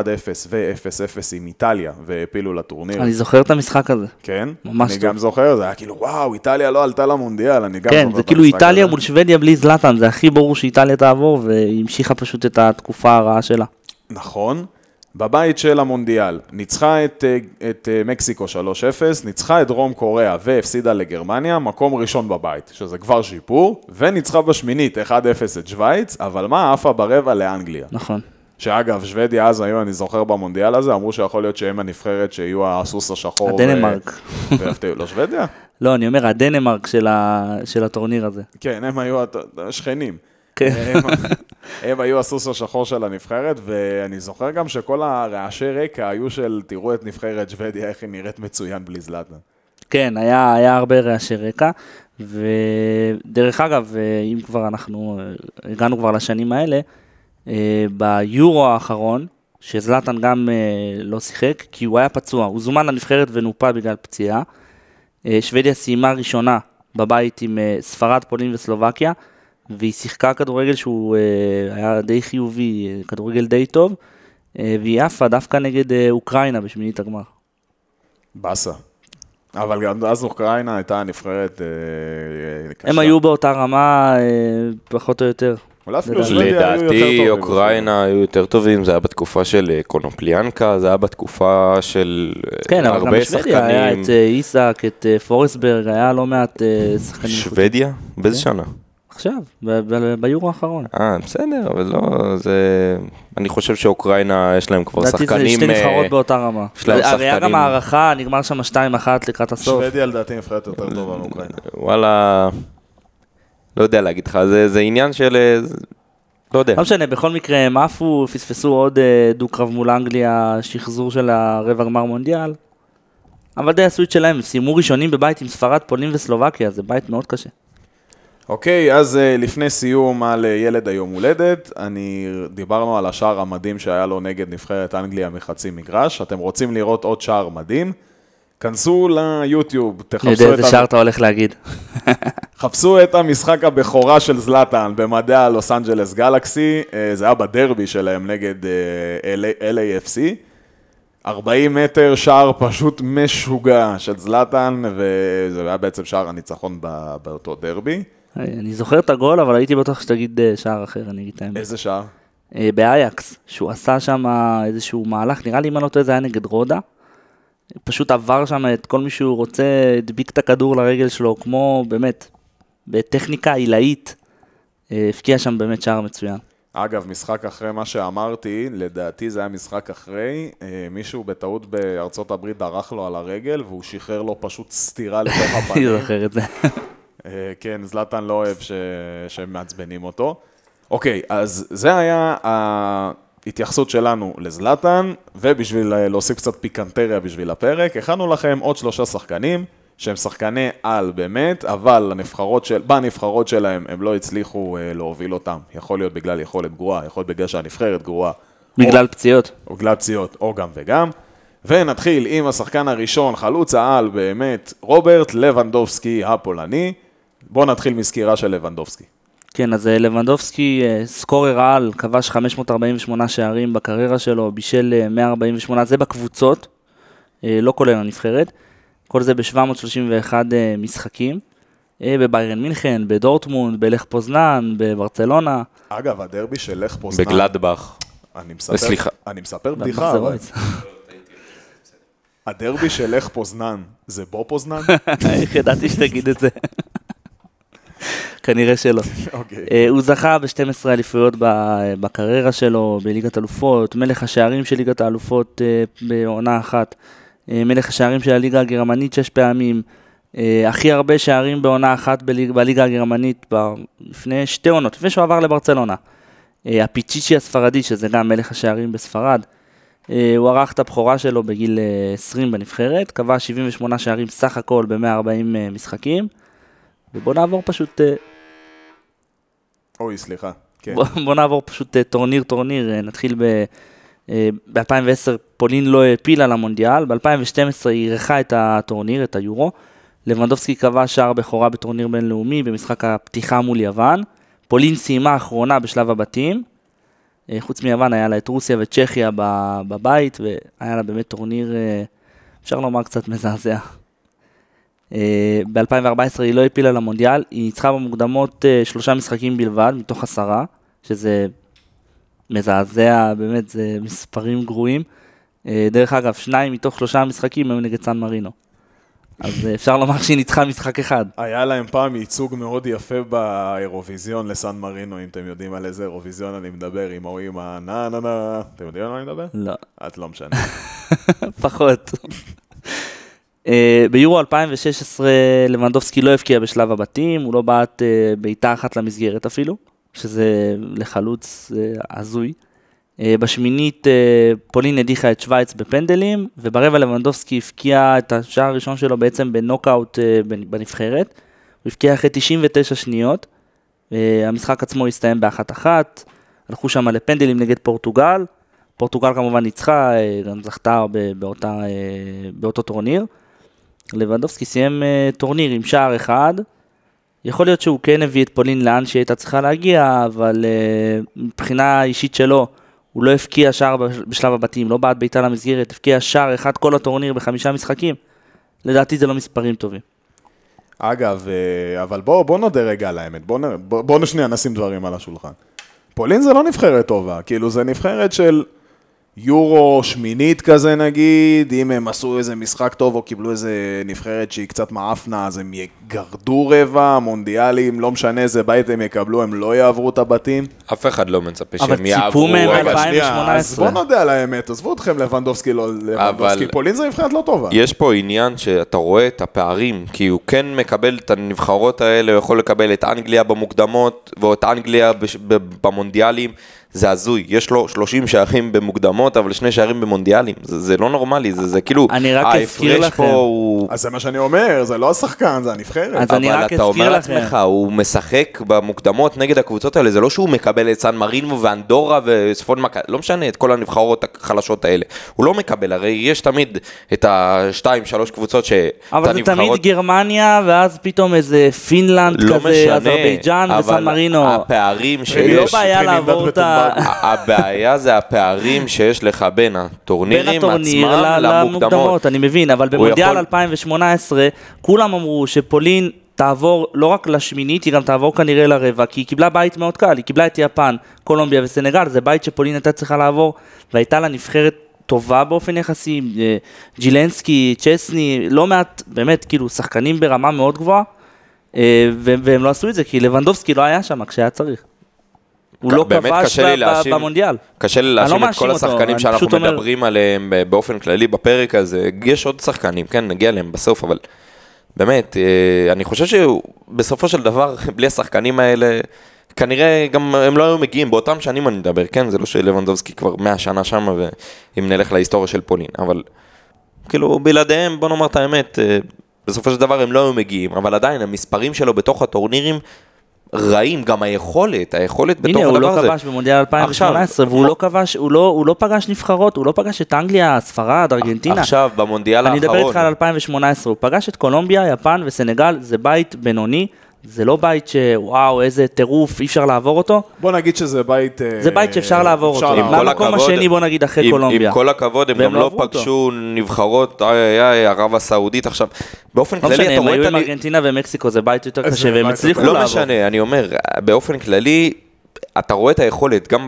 ו-0-0 עם איטליה, והעפילו לטורניר. אני זוכר את המשחק הזה. כן, ממש אני טוב. גם זוכר, זה היה כאילו, וואו, איטליה לא עלתה למונדיאל, אני גם כן, זוכר זה את כאילו המשחק איטליה הזה. מול שוודיה בלי זלאטן, זה הכי ברור שאיטליה תעבור, והיא המשיכה פשוט את התקופה הרעה שלה. נכון. בבית של המונדיאל, ניצחה את, אה, את אה, מקסיקו 3-0, ניצחה את דרום קוריאה והפסידה לגרמניה, מקום ראשון בבית, שזה כבר שיפור, וניצחה בשמינית 1-0 את שווייץ, אבל מה, עפה ברבע לאנגליה. נכון. שאגב, שוודיה אז היו, אני זוכר במונדיאל הזה, אמרו שיכול להיות שהם הנבחרת שיהיו הסוס השחור. הדנמרק. ו- והפתיעו, לא שוודיה? לא, אני אומר, הדנמרק של, ה... של הטורניר הזה. כן, הם היו השכנים. כן. הם, היו הסוס השחור של הנבחרת, ואני זוכר גם שכל הרעשי רקע היו של תראו את נבחרת שוודיה, איך היא נראית מצוין בלי זלאטן. כן, היה, היה הרבה רעשי רקע, ודרך אגב, אה, אם כבר אנחנו אה, הגענו כבר לשנים האלה, אה, ביורו האחרון, שזלאטן גם לא שיחק, כי הוא היה פצוע, הוא זומן לנבחרת ונופה בגלל פציעה. שוודיה סיימה ראשונה בבית עם ספרד, פולין וסלובקיה, והיא שיחקה כדורגל שהוא אה, היה די חיובי, אה, כדורגל די טוב, אה, והיא עפה דווקא נגד אוקראינה בשמינית הגמר. באסה. אבל גם אז אוקראינה הייתה נבחרת אה, קשה. הם היו באותה רמה, אה, פחות או יותר. לדעתי-. אוקראינה היו יותר טובים, זה היה בתקופה של קונופליאנקה, זה היה בתקופה של אה, כן, אבל גם הרבה בשוודיה היה שחקנים. את איסק, את פורסברג, היה לא מעט שחקנים. שוודיה? באיזה כן. שנה? עכשיו, ביורו האחרון. אה, בסדר, אבל לא, זה... אני חושב שאוקראינה, יש להם כבר לדעתי זה שחקנים... שתי אה, נבחרות באותה רמה. יש להם הרי היה גם שחקנים. הערכה, נגמר שם 2-1 לקראת הסוף. שוודיה לדעתי נבחרת יותר טובה מאוקראינה. וואלה, לא יודע להגיד לך, זה, זה עניין של... אה, לא יודע. לא משנה, בכל מקרה הם עפו, פספסו עוד אה, דו-קרב מול אנגליה, שחזור של הרבע גמר מונדיאל. אבל די את שלהם, סיימו ראשונים בבית עם ספרד, פולין וסלובקיה, זה בית מאוד קשה. אוקיי, אז אה, לפני סיום על אה, ילד היום הולדת, אני, דיברנו על השער המדהים שהיה לו נגד נבחרת אנגליה מחצי מגרש. אתם רוצים לראות עוד שער מדהים? כנסו ליוטיוב, אני תחפשו יודע את, איזה שער אתה הולך להגיד. חפשו את המשחק הבכורה של זלאטן במדעי הלוס אנג'לס גלקסי, אה, זה היה בדרבי שלהם נגד LAFC. 40 מטר, שער פשוט משוגע של זלאטן, וזה היה בעצם שער הניצחון באותו דרבי. אני זוכר את הגול, אבל הייתי בטוח שתגיד אה, שער אחר, אני אגיד את האמת. איזה שער? אה, באייקס, שהוא עשה שם איזשהו מהלך, נראה לי אם אני לא טועה זה היה נגד רודה. פשוט עבר שם את כל מי שהוא רוצה, הדביק את הכדור לרגל שלו, כמו באמת, בטכניקה עילאית, אה, הבקיע שם באמת שער מצוין. אגב, משחק אחרי מה שאמרתי, לדעתי זה היה משחק אחרי, מישהו בטעות בארצות הברית דרך לו על הרגל, והוא שחרר לו פשוט סטירה לתוך אני הפנים. זוכר את זה. אה, כן, זלאטן לא אוהב ש... שהם מעצבנים אותו. אוקיי, אז זה היה ההתייחסות שלנו לזלאטן, ובשביל אה, להוסיף קצת פיקנטריה בשביל הפרק, הכנו לכם עוד שלושה שחקנים, שהם שחקני על באמת, אבל הנבחרות של... בנבחרות שלהם הם לא הצליחו אה, להוביל אותם. יכול להיות בגלל יכולת גרועה, יכול להיות בגלל שהנבחרת גרועה. בגלל פציעות. או בגלל פציעות, או גם וגם. ונתחיל עם השחקן הראשון, חלוץ העל באמת, רוברט לבנדובסקי הפולני. בואו נתחיל מסקירה של לבנדובסקי. כן, אז אה, לבנדובסקי, אה, סקורר על, כבש 548 שערים בקריירה שלו, בישל אה, 148, זה בקבוצות, אה, לא כולל הנבחרת. כל זה ב-731 משחקים. אה, בביירן מינכן, בדורטמונד, בלך פוזנן, בברצלונה. אגב, הדרבי של לך פוזנן, בגלדבך. אני מספר, סליחה. אני מספר בדיחה, אבל. הדרבי של לך פוזנן, זה בו פוזנן? איך ידעתי שתגיד את זה? כנראה שלא. אוקיי. אה, הוא זכה ב-12 אליפויות בקריירה שלו, בליגת אלופות, מלך השערים של ליגת האלופות אה, בעונה אחת, אה, מלך השערים של הליגה הגרמנית שש פעמים, הכי הרבה שערים בעונה אחת בליג, בליגה הגרמנית ב- לפני שתי עונות, לפני שהוא עבר לברצלונה. הפיצ'יצ'י הספרדי, שזה גם מלך השערים בספרד. הוא ערך את הבכורה שלו בגיל אה, 20 בנבחרת, קבע 78 שערים סך הכל ב-140 משחקים. ובוא נעבור פשוט אוי, סליחה. כן. בוא, בוא נעבור פשוט אה, טורניר טורניר, אה, נתחיל ב... אה, ב-2010 פולין לא העפילה למונדיאל, ב-2012 היא אירחה את הטורניר, את היורו. לבנדובסקי קבע שער בכורה בטורניר בינלאומי במשחק הפתיחה מול יוון. פולין סיימה אחרונה בשלב הבתים. חוץ מיוון היה לה את רוסיה וצ'כיה בבית, והיה לה באמת טורניר, אפשר לומר, קצת מזעזע. ב-2014 היא לא העפילה למונדיאל, היא ניצחה במוקדמות אה, שלושה משחקים בלבד, מתוך עשרה, שזה מזעזע, באמת, זה מספרים גרועים. אה, דרך אגב, שניים מתוך שלושה משחקים היו נגד סן מרינו. אז אה, אפשר לומר שהיא ניצחה משחק אחד. היה להם פעם ייצוג מאוד יפה באירוויזיון לסן מרינו, אם אתם יודעים על איזה אירוויזיון אני מדבר, עם ההוא עם הנה נה נה, אתם יודעים על מה אני מדבר? לא, את לא משנה. פחות. אה, ביורו 2016 לבנדובסקי לא הבקיע בשלב הבתים, הוא לא בעט אה, בעיטה אחת למסגרת אפילו, שזה לחלוץ אה, הזוי. בשמינית פולין הדיחה את שווייץ בפנדלים, וברבע לבנדובסקי הבקיע את השער הראשון שלו בעצם בנוקאוט בנ- בנבחרת. הוא הבקיע אחרי 99 שניות. המשחק עצמו הסתיים באחת-אחת, הלכו שם לפנדלים נגד פורטוגל. פורטוגל כמובן ניצחה, גם זכתה באותה, באותו טורניר. לבנדובסקי סיים אה, טורניר עם שער אחד. יכול להיות שהוא כן הביא את פולין לאן שהיא הייתה צריכה להגיע, אבל אה, מבחינה אישית שלו, הוא לא הבקיע שער בש- בשלב הבתים, לא בעט בעיטה למסגרת, הבקיע שער אחד כל הטורניר בחמישה משחקים. לדעתי זה לא מספרים טובים. אגב, אה, אבל בואו בוא נודה רגע על האמת, בואו בוא, בוא שנייה נשים דברים על השולחן. פולין זה לא נבחרת טובה, כאילו זה נבחרת של יורו שמינית כזה נגיד, אם הם עשו איזה משחק טוב או קיבלו איזה נבחרת שהיא קצת מעפנה, אז הם יגרדו רבע, מונדיאלים, לא משנה איזה בית הם יקבלו, הם לא יעברו את הבתים. אף אחד לא מצפה אבל שהם ציפו יעברו. מהם אבל אלפיים- אבל שנייה, אז 2018. בואו נודה על האמת, עזבו אתכם לבנדובסקי, לא לבנדובסקי, אבל- פולין זה נבחרת לא טובה. יש פה עניין שאתה רואה את הפערים, כי הוא כן מקבל את הנבחרות האלה, הוא יכול לקבל את אנגליה במוקדמות, ואת אנגליה במונדיאלים, זה הזוי. יש לו 30 שערים במוקדמות, אבל שני שערים במונדיאלים. זה, זה לא נורמלי, זה, זה כאילו... אני רק אזכיר ההפרש לכם. פה הוא... אז זה מה שאני אומר, זה לא השחקן, זה הנבחרת. אז אני אבל רק אתה אומר אזכיר לכם. לעצמך, הוא משחק במוקדמות נגד הקבוצות האלה, זה לא שהוא מקבל את סן מרינו ואנדורה וצפון מכה, לא משנה, את כל הנבחרות החלשות האלה. הוא לא מקבל, הרי יש תמיד את השתיים, שלוש קבוצות ש... את אבל זה הנבחרות- תמיד גרמניה, ואז פתאום איזה פינלנד לא כזה, אזרבייג'אן וסן אבל מרינו. הפערים לא שיש, בעיה טרינידד לעבור את ה... הבעיה זה הפערים שיש לך בין הטורנירים הטורניר עצמם למוקדמות. אני מבין, אבל במונדיאל יכול- 2018, כולם אמרו שפולין תעבור לא רק לשמינית, היא גם תעבור כנראה לרבע, כי היא קיבלה בית מאוד קל, היא קיבלה את יפן, קולומביה וסנגל, זה בית שפולין הייתה צריכה לעבור, והייתה לה נבחרת טובה באופן יחסי, אה, ג'ילנסקי, צ'סני, לא מעט, באמת, כאילו, שחקנים ברמה מאוד גבוהה, אה, והם לא עשו את זה, כי לבנדובסקי לא היה שם כשהיה צריך. הוא לא כבש במונדיאל. קשה לי אני להאשים לא את כל השחקנים שאנחנו מדברים עליהם באופן כללי בפרק הזה. יש עוד שחקנים, כן, נגיע אליהם בסוף, אבל באמת, אה, אני חושב שבסופו של דבר, בלי השחקנים האלה, כנראה גם הם לא היו מגיעים, באותם שנים אני מדבר, כן? זה לא שלבנדובסקי כבר 100 שנה שמה, ואם נלך להיסטוריה של פולין, אבל כאילו בלעדיהם, בוא נאמר את האמת, אה, בסופו של דבר הם לא היו מגיעים, אבל עדיין המספרים שלו בתוך הטורנירים רעים, גם היכולת, היכולת בתוך הנה, הדבר הוא הזה. לא כבש במונדיאל 2018, והוא לא כבש, הוא לא, הוא לא פגש נבחרות, הוא לא פגש את אנגליה, ספרד, ארגנטינה. עכשיו, במונדיאל אני האחרון, אדבר איתך על 2018, הוא פגש את קולומביה, יפן וסנגל, זה בית בינוני, זה לא בית שוואו, איזה טירוף, אי אפשר לעבור אותו, בוא נגיד שזה בית... אה, זה בית שאפשר לעבור אפשר אותו. עם למקום הכבוד, השני, בוא נגיד, אחרי עם- קולומביה. עם כל הכבוד, הם גם לא לא עברו אותו. פגשו נבחרות, איי איי איי, ערב הסעודית עכשיו. באופן לא כללי, משנה, אתה הם רואה היו את עם ה... ארגנטינה ומקסיקו, זה בית יותר קשה, והם הצליחו יותר- לעבור. לא משנה, אני אומר, באופן כללי, אתה רואה את היכולת, גם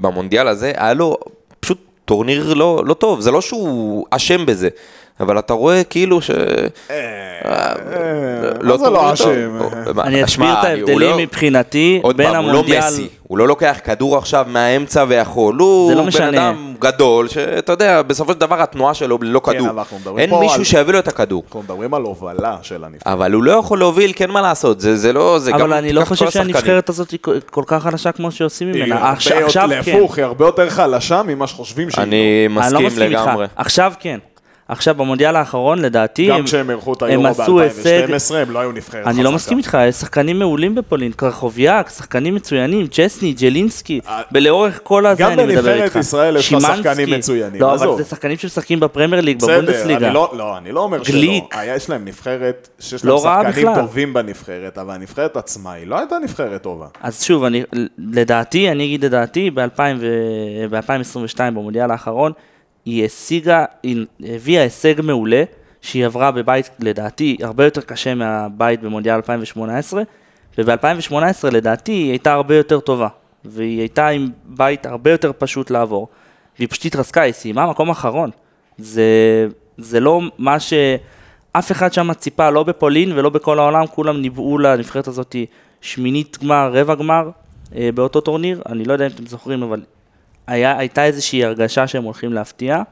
במונדיאל הזה, היה לו פשוט טורניר לא, לא טוב, זה לא שהוא אשם בזה, אבל אתה רואה כאילו ש... אה, לא מה זה לא טורניר אשם? אני אסביר את ההבדלים לא- מבחינתי בין פעם, הוא לא המונדיאל... מסי, הוא לא לוקח כדור עכשיו מהאמצע ויכול, הוא זה לא בן משנה. אדם גדול, שאתה יודע, בסופו של דבר התנועה שלו ללא כן, כדור. אין מישהו שיביא לו את הכדור. אנחנו מדברים על הובלה של הנבחרת. אבל הוא לא יכול להוביל, כן מה לעשות, זה, זה לא. אבל אני לא חושב. שהנבחרת הזאת היא כל- כך חלשה כמו שעושים ממנה. עכשיו כן. להפוך, היא הרבה יותר חלשה ממה שחושבים שהיא. אני לא מסכים. לגמרי. עכשיו כן. עכשיו במונדיאל האחרון, לדעתי, גם הם- כשהם אירחו את היורו עשו הישג- ב-2012, הם לא היו נבחרת חזקה. אני לא מסכים איתך, יש שחקנים מעולים בפולין, קרחוביאק, שחקנים מצוינים, צ'סני, ג'לינסקי, אה, ולאורך כל הזה גם אני מדבר בנבחרת איתך. ישראל יש לך. שחקנים מצוינים, לא. אבל זה שחקנים שמשחקים בפרמייר ליג, בבונדסליגה. לא, לא, אני לא אומר. שלא. היה, יש להם נבחרת, שיש לא להם רעה שחקנים. טובים בנבחרת, אבל הנבחרת עצמה היא לא הייתה נבחרת טובה. אז שוב, לדעתי, אני אגיד לדעתי, ב-2022, במונדיאל האחרון, היא השיגה, היא הביאה הישג מעולה, שהיא עברה בבית, לדעתי, הרבה יותר קשה מהבית במונדיאל 2018, וב-2018, לדעתי, היא הייתה הרבה יותר טובה, והיא הייתה עם בית הרבה יותר פשוט לעבור, והיא פשוט התרסקה, היא סיימה מקום אחרון. זה, זה לא מה שאף אחד שם ציפה, לא בפולין ולא בכל העולם, כולם ניבאו לנבחרת הזאת שמינית גמר, רבע גמר אה, באותו טורניר, אני לא יודע אם אתם זוכרים, אבל היה, הייתה איזושהי הרגשה שהם הולכים להפתיע,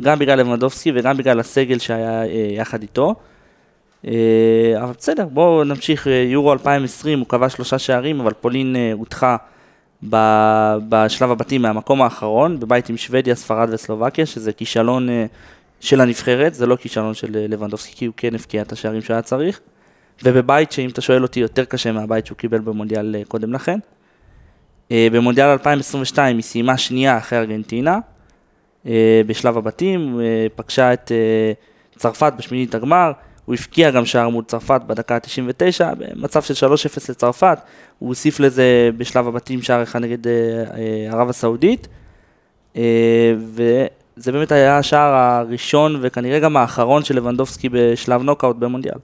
גם בגלל לבנדובסקי וגם בגלל הסגל שהיה אה, יחד איתו. אה, אבל בסדר, בואו נמשיך, אה, יורו 2020, הוא קבע שלושה שערים, אבל פולין אה, הודחה ב- בשלב הבתים מהמקום האחרון, בבית עם שוודיה, ספרד וסלובקיה, שזה כישלון אה, של הנבחרת, זה לא כישלון של אה, לבנדובסקי, כי הוא כן הבקיע את השערים שהיה צריך, ובבית שאם אתה שואל אותי יותר קשה מהבית שהוא קיבל במונדיאל אה, קודם לכן. אה, במונדיאל 2022 היא סיימה שנייה אחרי ארגנטינה, אה, בשלב הבתים, אה, פגשה את צרפת בשמינית הגמר, הוא הבקיע גם שער מול צרפת בדקה ה-99, במצב של 3-0 לצרפת, הוא הוסיף לזה בשלב הבתים שער אחד נגד ערב הסעודית, וזה באמת היה השער הראשון וכנראה גם האחרון של לבנדובסקי בשלב נוקאוט במונדיאל.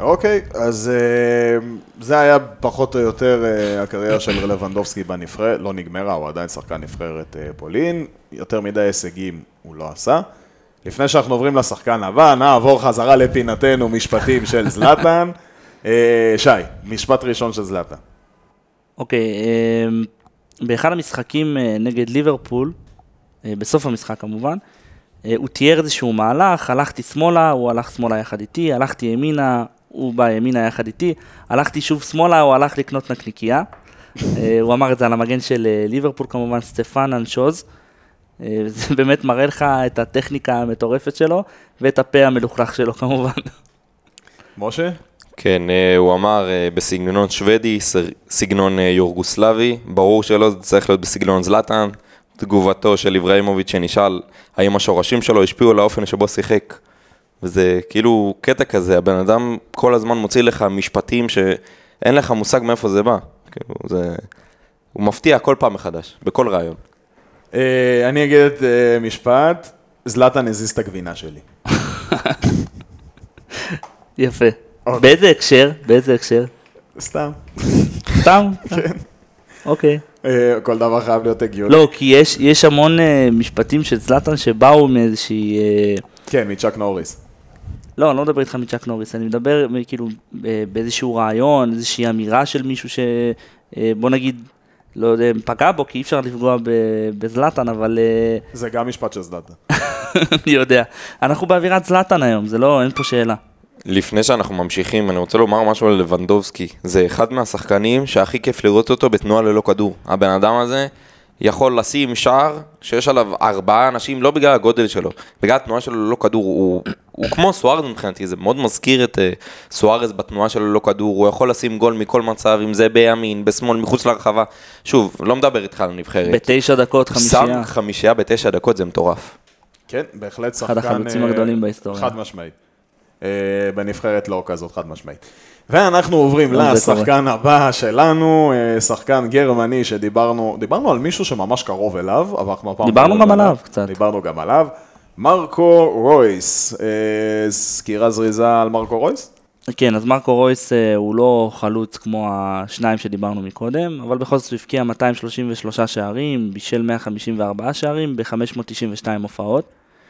אוקיי, אז אה, זה היה פחות או יותר אה, הקריירה של לבנדובסקי בנבחרת, לא נגמרה, הוא עדיין שחקן נבחרת אה, פולין, יותר מדי הישגים הוא לא עשה. לפני שאנחנו עוברים לשחקן הבא, נעבור חזרה לפינתנו, משפטים של זלאטן. שי, משפט ראשון של זלאטן. אוקיי, אמ, באחד המשחקים נגד ליברפול, בסוף המשחק כמובן, הוא תיאר איזשהו מהלך, הלכתי שמאלה, הוא הלך שמאלה יחד איתי, הלכתי ימינה, הוא בא ימינה יחד איתי, הלכתי שוב שמאלה, הוא הלך לקנות נקניקייה. אה, הוא אמר את זה על המגן של אה, ליברפול כמובן, סטפן אנשוז. אה, זה באמת מראה לך את הטכניקה המטורפת שלו, ואת הפה המלוכלך שלו כמובן. משה? כן, הוא אמר בסגנון שוודי, ס- סגנון יורגוסלבי, ברור שלא, זה צריך להיות בסגנון זלאטן. תגובתו של אברהימוביץ' שנשאל האם השורשים שלו השפיעו על האופן שבו שיחק. וזה כאילו קטע כזה, הבן אדם כל הזמן מוציא לך משפטים שאין לך מושג מאיפה זה בא. כאילו, זה... הוא מפתיע כל פעם מחדש, בכל רעיון. אה, אני אגיד את אה, משפט, זלאטן הזיז את הגבינה שלי. יפה. אוקיי. באיזה הקשר? באיזה הקשר? סתם. סתם? כן. אוקיי. אה, כל דבר חייב להיות הגיוני. לא, כי יש, יש המון משפטים של זלאטן שבאו מאיזושהי... כן, מצ'אק נוריס. לא, אני לא מדבר איתך מצ'אק נוריס, אני מדבר כאילו באיזשהו רעיון, איזושהי אמירה של מישהו ש... אה, בוא נגיד, לא יודע, פגע בו, כי אי אפשר לפגוע בזלאטן, אבל אה, זה גם משפט של זלאטן. אני יודע. אנחנו באווירת זלאטן היום, זה לא, אין פה שאלה. לפני שאנחנו ממשיכים, אני רוצה לומר משהו על לבנדובסקי. זה אחד מהשחקנים שהכי כיף לראות אותו בתנועה ללא כדור. הבן אדם הזה, יכול לשים שער שיש עליו ארבעה אנשים, לא בגלל הגודל שלו, בגלל התנועה שלו ללא כדור, הוא, הוא כמו סוארז מבחינתי, זה מאוד מזכיר את uh, סוארז בתנועה שלו ללא כדור, הוא יכול לשים גול מכל מצב, אם זה בימין, בשמאל, מחוץ לרחבה. שוב, לא מדבר איתך על נבחרת. בתשע דקות חמישייה. שם חמישייה בתשע דקות זה מטורף. כן, בהחלט שחקן... אחד החלוצים הגדולים בהיסטוריה. חד משמעית. אה, בנבחרת לא כזאת חד משמעית. ואנחנו עוברים לשחקן הבא שלנו, אה, שחקן גרמני שדיברנו, דיברנו על מישהו שממש קרוב אליו, אבל אנחנו הפעם... דיברנו גם עליו קצת. דיברנו גם עליו. מרקו רויס, אה, סקירה זריזה על מרקו רויס? כן, אז מרקו רויס אה, הוא לא חלוץ כמו השניים שדיברנו מקודם, אבל בכל זאת הוא הבקיע 233 שערים, בישל 154 שערים ב-592 הופעות,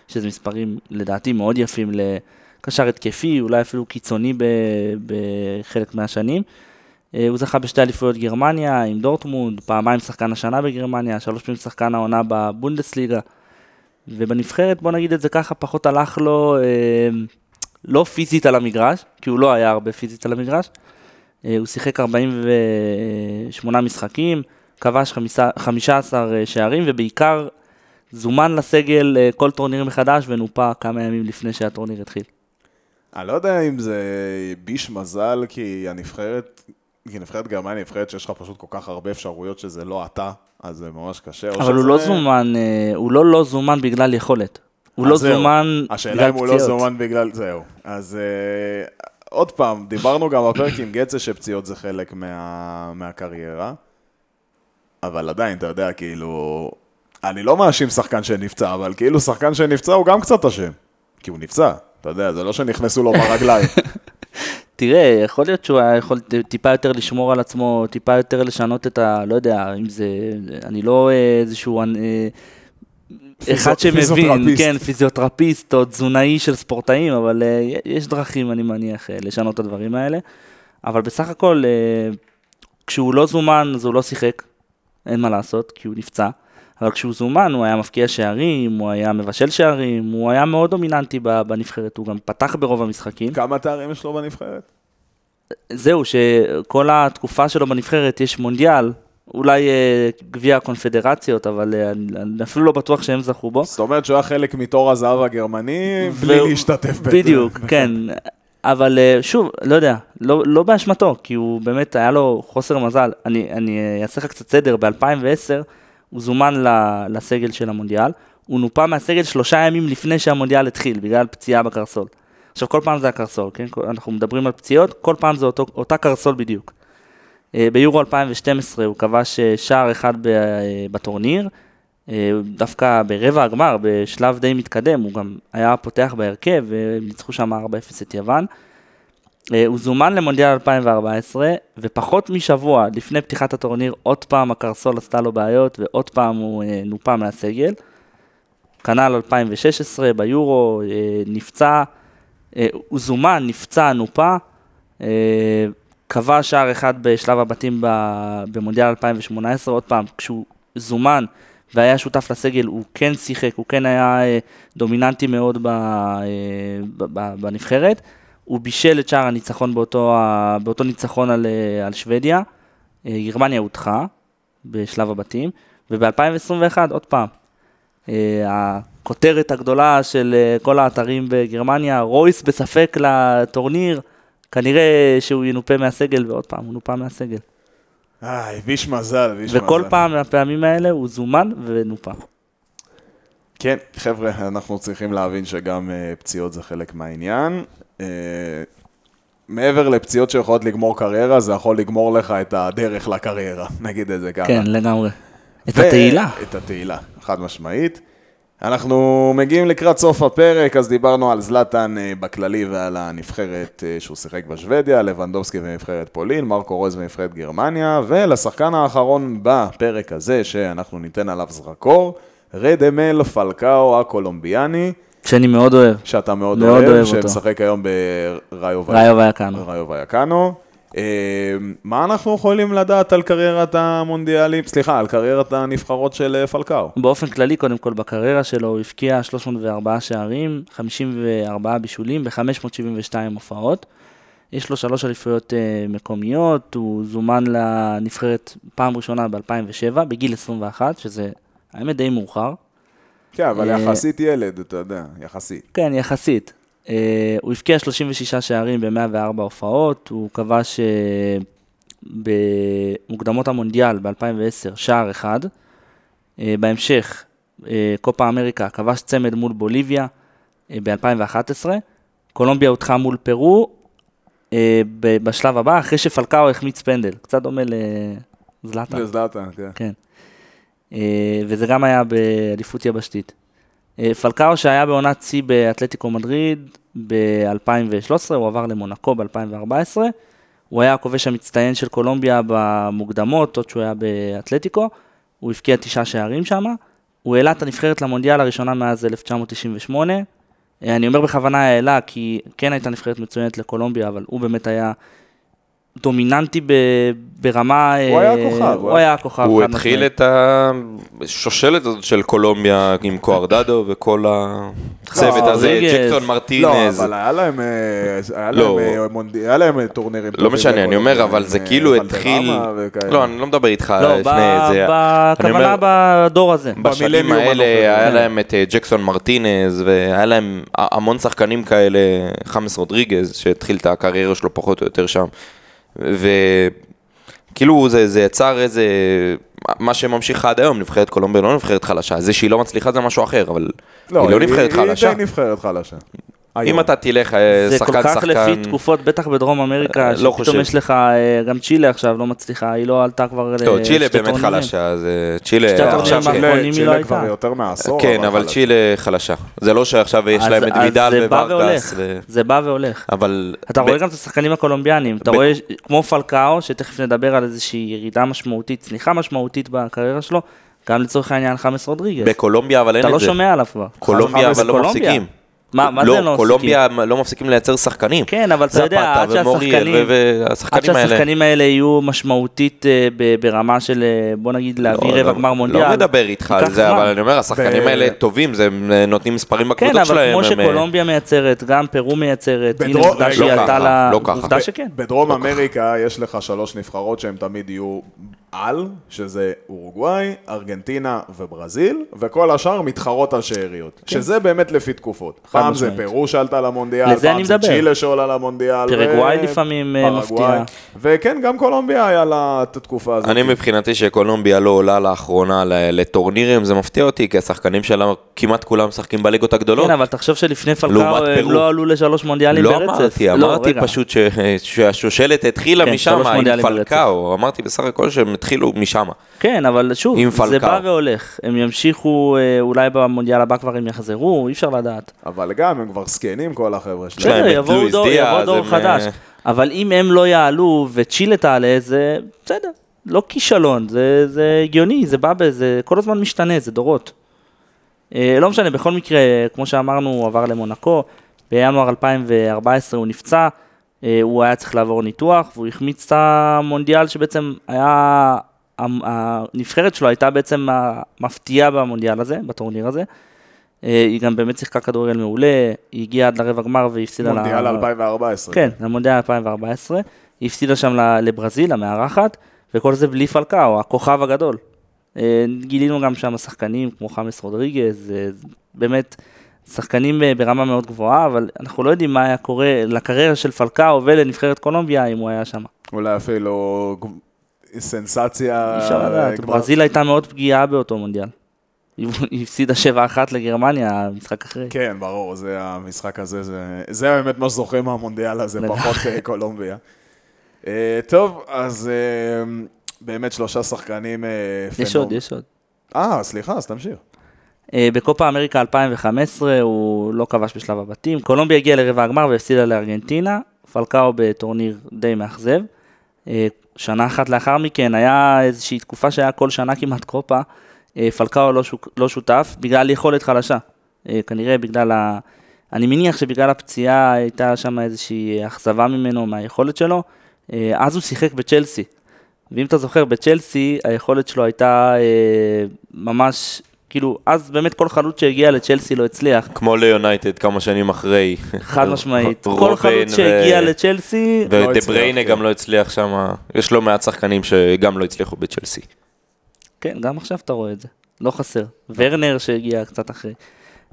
שזה מספרים לדעתי מאוד יפים לקשר התקפי, אולי אפילו קיצוני בחלק מהשנים. אה, הוא זכה בשתי אליפויות גרמניה עם דורטמונד, פעמיים שחקן השנה בגרמניה, שלוש פעמים שחקן העונה בבונדסליגה. ובנבחרת, בוא נגיד את זה ככה, פחות הלך לו, אה, לא פיזית על המגרש, כי הוא לא היה הרבה פיזית על המגרש. אה, הוא שיחק 48 משחקים, כבש חמישה- 15 שערים, ובעיקר זומן לסגל אה, כל טורניר מחדש ונופה כמה ימים לפני שהטורניר התחיל. אני לא יודע אם זה ביש מזל, כי הנבחרת, כי נבחרת גרמניה היא נבחרת שיש לך פשוט כל כך הרבה אפשרויות שזה לא אתה, אז זה ממש קשה. אבל הוא שזה- לא זומן, אה, הוא לא לא זומן בגלל יכולת. הוא לא אז זהו. זומן השאלה בגלל אם הוא לא פציעות. זומן בגלל... זהו. אז uh, עוד פעם, דיברנו גם בפרק עם גצה שפציעות זה חלק מה, מהקריירה, אבל עדיין, אתה יודע, כאילו... אני לא מאשים שחקן שנפצע, אבל כאילו שחקן שנפצע הוא גם קצת אשם. כי הוא נפצע, אתה יודע, זה לא שנכנסו לו ברגליים. תראה, יכול להיות שהוא היה יכול טיפה יותר לשמור על עצמו, טיפה יותר לשנות את ה... לא יודע, אם זה... אני לא איזשהו... אה, אחד שמבין. כן, פיזיותרפיסט או תזונאי של ספורטאים, אבל אה, יש דרכים, אני מניח, אה, לשנות את הדברים האלה. אבל בסך הכל, כשהוא לא זומן, אז הוא לא שיחק, אין מה לעשות, כי הוא נפצע. אבל כשהוא זומן, הוא היה מבקיע שערים, הוא היה מבשל שערים, הוא היה מאוד דומיננטי בנבחרת, הוא גם פתח ברוב המשחקים. כמה תארים יש לו בנבחרת? זהו, שכל התקופה שלו בנבחרת יש מונדיאל, אולי אה, גביע הקונפדרציות, אבל אה, אני אפילו לא בטוח שהם זכו בו. זאת אומרת שהוא היה חלק מתור הזהב הגרמני, בלי והוא- להשתתף בזה. בדיוק, כן. אבל אה, שוב, לא יודע, לא, לא באשמתו, כי הוא באמת, היה לו חוסר מזל. אני, אני אעשה לך קצת סדר, ב-2010 הוא זומן לסגל של המונדיאל, הוא נופה מהסגל שלושה ימים לפני שהמונדיאל התחיל, בגלל פציעה בקרסול. עכשיו, כל פעם זה הקרסול, כן? אנחנו מדברים על פציעות, כל פעם זה אותו, אותה קרסול בדיוק. אה, ביורו 2012 הוא כבש אה, שער אחד אה, בטורניר, דווקא ברבע הגמר, בשלב די מתקדם, הוא גם היה פותח בהרכב, והם ניצחו שם 4-0 את יוון. אה, הוא זומן למונדיאל 2014, ופחות משבוע לפני פתיחת הטורניר, עוד פעם הקרסול עשתה לו בעיות, ועוד פעם הוא אה, נופה מהסגל. כנ"ל 2016 ביורו, אה, נפצע, הוא זומן, נפצע, נופה. קבע שער אחד בשלב הבתים במונדיאל 2018, עוד פעם, כשהוא זומן והיה שותף לסגל, הוא כן שיחק, הוא כן היה דומיננטי מאוד בנבחרת. הוא בישל את שער הניצחון באותו, באותו ניצחון על, אה, על שוודיה. אה, גרמניה הודחה בשלב הבתים, וב-2021 עוד פעם. אה, הכותרת הגדולה של אה, כל האתרים בגרמניה, רויס בספק לטורניר, כנראה שהוא ינופה מהסגל, ועוד פעם, הוא נופה מהסגל. איי, ביש מזל, ביש מזל. וכל פעם מהפעמים האלה הוא זומן ונופה. כן, חבר'ה, אנחנו צריכים להבין שגם אה, פציעות זה חלק מהעניין. אה, מעבר לפציעות שיכולות לגמור קריירה, זה יכול לגמור לך את הדרך לקריירה, נגיד את זה ככה. כן, לגמרי. את ו- התהילה. את התהילה, חד משמעית. אנחנו מגיעים לקראת סוף הפרק, אז דיברנו על זלאטן אה, בכללי ועל הנבחרת אה, שהוא שיחק בשוודיה, לבנדובסקי בנבחרת פולין, מרקו רוז בנבחרת גרמניה, ולשחקן האחרון בפרק הזה, שאנחנו ניתן עליו זרקור, רדמל פלקאו הקולומביאני, שאני מאוד אוהב. שאתה מאוד, מאוד אוהב, אוהב אותו. שמשחק היום בראיו ראיו ויאקנו. ראיו ויאקנו. אה, מה אנחנו יכולים לדעת על קריירת המונדיאלים, סליחה, על קריירת הנבחרות של אה, פלקאו? באופן כללי, קודם כל, בקריירה שלו הוא הבקיע 304 שערים, 54 בישולים ב-572 הופעות. יש לו שלוש אליפויות אה, מקומיות, הוא זומן לנבחרת פעם ראשונה ב-2007, בגיל 21, שזה האמת די מאוחר. כן, אבל אה, יחסית ילד, אתה יודע, יחסית. כן, יחסית. אה, הוא הבקיע 36 שערים ב-104 הופעות, הוא כבש אה, במוקדמות המונדיאל ב-2010 שער אחד. בהמשך, קופה אמריקה, כבש צמד מול בוליביה אה, ב-2011. קולומביה הודחה מול פרו בשלב הבא, אחרי שפלקאו החמיץ פנדל. קצת דומה לזלאטה. לזלאטה, כן. כן. אה, וזה גם היה באליפות יבשתית. אה, פלקאו שהיה בעונת שיא באתלטיקו מדריד ב-2013, הוא עבר למונקו ב-2014. הוא היה הכובש המצטיין של קולומביה במוקדמות, עוד שהוא היה באתלטיקו. הוא הבקיע תשעה שערים שם. הוא העלה את הנבחרת למונדיאל הראשונה מאז 1998. אה, אני אומר בכוונה העלה, כי כן הייתה נבחרת מצוינת לקולומביה, אבל הוא באמת היה דומיננטי ב- ברמה... הוא היה אה, הכוכב, הוא הוא היה הכוכב. הוא התחיל. את השושלת הזאת של קולומביה עם קוארדדו וכל הצוות הזה, רודריגז. ג'קסון לא, מרטינז. אבל היה להם, אה, היה לא. להם, אה, מונד- היה להם טורנירים. לא משנה, אני אומר, אבל זה כאילו התחיל... לא, אני לא מדבר איתך לא, לפני זה. בכוונה אומר- בדור הזה. בשנים האלה. היה כן. להם את ג'קסון מרטינז, והיה להם המון שחקנים כאלה, חמאס רודריגז, שהתחיל את הקריירה שלו פחות או יותר שם. וכאילו זה, זה יצר איזה, מה שממשיך עד היום, נבחרת קולומביה לא נבחרת חלשה, זה שהיא לא מצליחה זה משהו אחר, אבל היא לא נבחרת חלשה. היא די נבחרת חלשה. היום. אם אתה תלך אה, זה כל כך שחקן, לפי תקופות, בטח בדרום אמריקה, אה, לא שפתאום חושב. יש לך, אה, גם צ'ילה עכשיו לא מצליחה, היא לא עלתה כבר לא, לשתי צ'ילה באמת. חלשה, אז צ'ילה שתי עכשיו... צ'ילה לא כבר. יותר מעשור. כן, אבל. צ'ילה חלשה. זה לא שעכשיו יש להם את וידל זה בא ווארגס, והולך, ו- זה בא והולך. אבל... אתה רואה גם את השחקנים הקולומביאנים, אתה רואה כמו פלקאו, שתכף נדבר על איזושהי ירידה משמעותית, צניחה משמעותית בקריירה שלו, גם לצורך העניין חמאס רודריגז. בקולומביה אבל אין אתה את לא זה. שומע עליו כבר. קולומביה אבל לא. מפסיקים. מה, מה זה לא מפסיקים? קולומביה לא מפסיקים לייצר שחקנים. כן, אבל אתה יודע, עד שהשחקנים, ו- עד. שהשחקנים האלה יהיו משמעותית אה, ברמה של, אה, בוא נגיד, להביא לא, רבע לא- גמר מונדיאל. לא מדבר איתך על זה, זמן. אבל אני אומר, השחקנים האלה טובים, זה הם אה, נותנים מספרים כן, בקבוצות אבל שלהם. כמו הם, אה, שקולומביה מייצרת, גם פרו מייצרת, הנה בדרום- עובדה שהיא לא עלתה ככה, ל... לא ככה. עובדה שכן. בדרום אמריקה יש לך שלוש נבחרות שהן תמיד יהיו על, שזה אורוגוואי, ארגנטינה וברזיל, וכל השאר מתחרות על שאריות. שזה באמת לפי תקופות. כן. פעם זה משמעית. פרו שעלתה למונדיאל, פעם זה מדבר. צ'ילה שעולה למונדיאל. פרגוואי ו- לפעמים, אה. מפתיעה. וכן, גם קולומביה היה לה את התקופה הזאת. אני מבחינתי שקולומביה לא עולה לאחרונה ל- לטורנירים, זה מפתיע אותי, כי השחקנים שלה כמעט כולם משחקים בליגות הגדולות. כן, אבל תחשוב שלפני פלקאו הם פרו. לא עלו לשלוש מונדיאלים לא ברצף. אמרתי, לא, אמרתי רגע. פשוט ש- שהשושלת התחילה כן, משם עם פלקאו, אמרתי בסך הכל שהם התחילו משם. כן, אבל שוב, זה. בא והולך. הם ימשיכו, אה, אולי במונדיאל הבא כבר הם יחזרו, אי אפשר לדעת. אבל גם, הם כבר זקנים כל החבר'ה שלהם. בסדר, יבואו דור, יבוא דור הם, חדש. אה, אבל אם הם לא יעלו וצ'ילה תעלה, זה בסדר. לא כישלון, זה, זה הגיוני, זה בא בזה, כל הזמן משתנה, זה דורות. אה, לא משנה, בכל מקרה, כמו שאמרנו, הוא עבר למונקו, בינואר 2014 הוא נפצע, אה, הוא היה צריך לעבור ניתוח, והוא החמיץ את המונדיאל שבעצם היה, הנבחרת שלו הייתה בעצם המפתיעה במונדיאל הזה, בטורניר הזה. אה, היא גם באמת שיחקה כדורגל מעולה, היא הגיעה עד לרבע גמר והפסידה מונדיאל 2014. כן, למונדיאל 2014. היא הפסידה שם לברזיל, המארחת, וכל זה בלי פלקאו, הכוכב הגדול. אה, גילינו גם שם שחקנים כמו חמאס רודריגז, אה, באמת שחקנים אה, ברמה מאוד גבוהה, אבל אנחנו לא יודעים מה היה קורה לקריירה של פלקאו ולנבחרת קולומביה אם הוא היה שם. אולי אפילו סנסציה. אי אפשר לדעת, אה, כבר- ברזיל הייתה מאוד פגיעה באותו מונדיאל. היא הפסידה 7-1 לגרמניה, משחק אחרי. כן, ברור, זה המשחק הזה, זה, זה באמת מה שזוכרים מהמונדיאל הזה. פחות אה, קולומביה. טוב, אז באמת שלושה שחקנים אה, יש עוד, יש עוד. אה, סליחה, אז תמשיך. אה, בקופה אמריקה 2015 הוא לא כבש בשלב הבתים. קולומביה הגיעה לרבע הגמר והפסידה לארגנטינה. פלקאו בטורניר די מאכזב. אה, שנה אחת לאחר מכן היה איזושהי תקופה שהיה כל שנה כמעט קופה. אה, פלקאו לא, שוק, לא שותף בגלל יכולת חלשה. אה, כנראה בגלל ה... אני מניח שבגלל הפציעה הייתה שם איזושהי אכזבה ממנו מהיכולת שלו. אז הוא שיחק בצ'לסי. ואם אתה זוכר, בצ'לסי היכולת שלו הייתה ממש כאילו, אז באמת כל חלוץ שהגיע לצ'לסי לא הצליח. כמו ליונייטד כמה שנים אחרי. חד משמעית. כל חלוץ ו- שהגיע לצ'לסי, לא ודה הצליח, בריינה כן. גם לא הצליח שם, יש לא מעט שחקנים שגם לא הצליחו בצ'לסי. כן, גם עכשיו אתה רואה את זה, לא חסר. ורנר שהגיע קצת אחרי.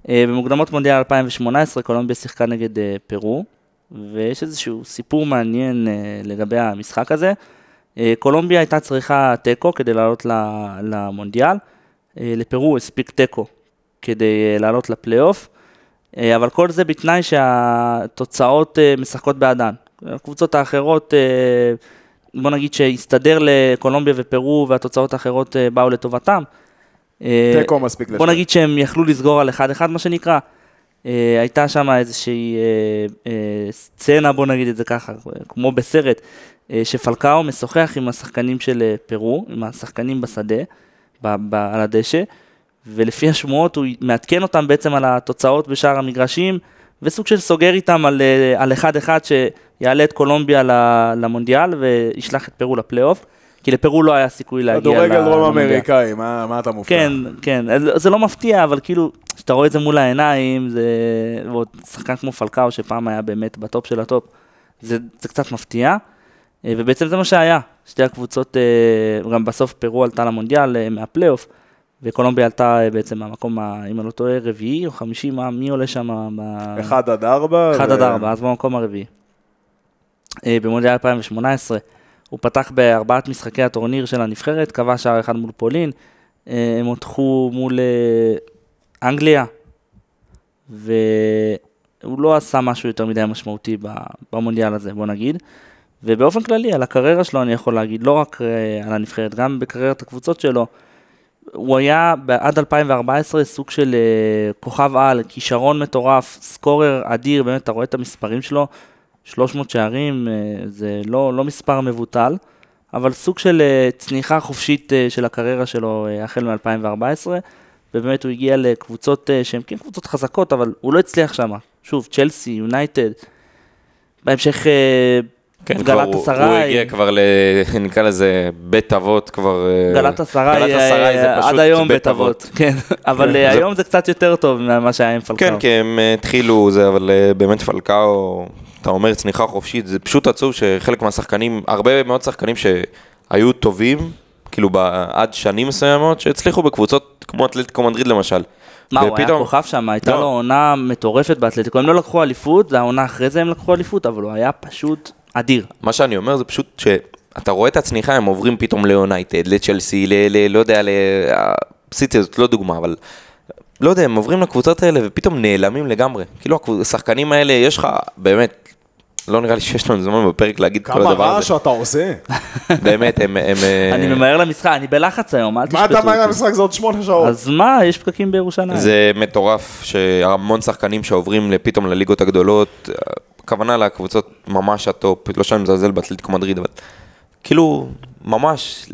אה, במוקדמות מונדיאל 2018 קולומביה שיחקה נגד אה, פרו, ויש איזשהו סיפור מעניין אה, לגבי המשחק הזה. קולומביה הייתה צריכה תיקו כדי לעלות למונדיאל, לפרו הספיק תיקו כדי אה, לעלות לפלייאוף, אה, אבל כל זה בתנאי שהתוצאות אה, משחקות בעדן. הקבוצות האחרות, אה, בוא נגיד שהסתדר לקולומביה ופרו והתוצאות האחרות אה, באו לטובתם. אה, תיקו מספיק בוא לשם. נגיד שהם יכלו לסגור על אחד-אחד, מה שנקרא. אה, הייתה שם איזושהי אה, אה, סצנה, בוא נגיד את זה ככה, כמו בסרט, אה, שפלקאו משוחח עם השחקנים של אה, פרו, עם השחקנים בשדה, ב, ב, על הדשא, ולפי השמועות הוא מעדכן אותם בעצם על התוצאות בשאר המגרשים, וסוג של סוגר איתם על, אה, על אחד-אחד שיעלה את קולומביה למונדיאל וישלח את פרו לפלייאוף, כי לפרו לא היה סיכוי להגיע כדורגל דרום למונדיאל. אמריקאי, מה מה אתה מופתע? כן, כן, זה לא מפתיע, אבל כאילו, כשאתה רואה את זה מול העיניים, זה... ועוד שחקן כמו פלקאו, שפעם היה באמת בטופ של הטופ, זה, זה קצת מפתיע. אה, ובעצם זה מה שהיה. שתי הקבוצות, אה, גם בסוף פרו עלתה למונדיאל אה, מהפלייאוף, וקולומביה עלתה אה, בעצם מהמקום, אם אני לא טועה, רביעי או חמישי, מה, מי עולה שם? ב- 1 עד 4. 1 עד 4, אז במקום הרביעי. במונדיאל 2018, הוא פתח בארבעת משחקי הטורניר של הנבחרת, קבע שער אחד מול פולין, הם הודחו מול אנגליה, והוא לא עשה משהו יותר מדי משמעותי במונדיאל הזה, בוא נגיד. ובאופן כללי, על הקריירה שלו אני יכול להגיד, לא רק אה, על הנבחרת, גם בקריירת הקבוצות שלו, הוא היה עד 2014 סוג של אה, כוכב על, כישרון מטורף, סקורר אדיר, באמת, אתה רואה את המספרים שלו, 300 שערים, אה, זה לא, לא מספר מבוטל, אבל סוג של צניחה חופשית של הקריירה שלו החל מ-2014, ובאמת הוא הגיע לקבוצות שהן כן קבוצות חזקות, אבל הוא לא הצליח שם. שוב, צ'לסי, יונייטד, בהמשך כן, גלת הוא- הוא אסריי. הגיע כבר ל... נקרא לזה בית אבות כבר... אה, גלת אסריי, גלת אסריי זה אה, פשוט עד היום בית אבות, כן, אבל אה, היום זה קצת יותר טוב ממה שהיה עם פלקאו. כן, כי הם אה, התחילו זה, אבל אה, באמת פלקאו, אתה אומר צניחה חופשית, זה פשוט עצוב שחלק מהשחקנים, הרבה מאוד שחקנים שהיו טובים, כאילו עד שנים מסוימות, שהצליחו בקבוצות כמו אתלטיקו מדריד למשל. מה, הוא היה כוכב שם, הייתה לא. לו עונה מטורפת באתלטיקו, הם לא לקחו אליפות, זה העונה אחרי זה הם לקחו אליפות, אבל הוא היה פשוט אדיר. מה שאני אומר זה פשוט שאתה רואה את הצניחה, הם עוברים פתאום ליונייטד, לצ'לסי, ל... ל... לא יודע, ל... סיטי זאת לא דוגמה, אבל... לא יודע, הם עוברים לקבוצות האלה ופתאום נעלמים לגמרי. כאילו השחקנים האלה, יש לך, באמת, לא נראה לי שיש לנו זמן בפרק להגיד כל כמה הדבר רעש הזה. אתה עושה? באמת, הם... אה, אני ממהר למשחק, אני בלחץ היום, אל תשפטו מה אתה אותי. מהר למשחק? זה עוד שמונה שעות. אז מה, יש פקקים בירושלים. זה מטורף שהמון שחקנים שעוברים פתאום לליגות הגדולות, הכוונה לקבוצות ממש הטופ, לא שאני מזלזל באתלטיקו מדריד, אבל כאילו, ממש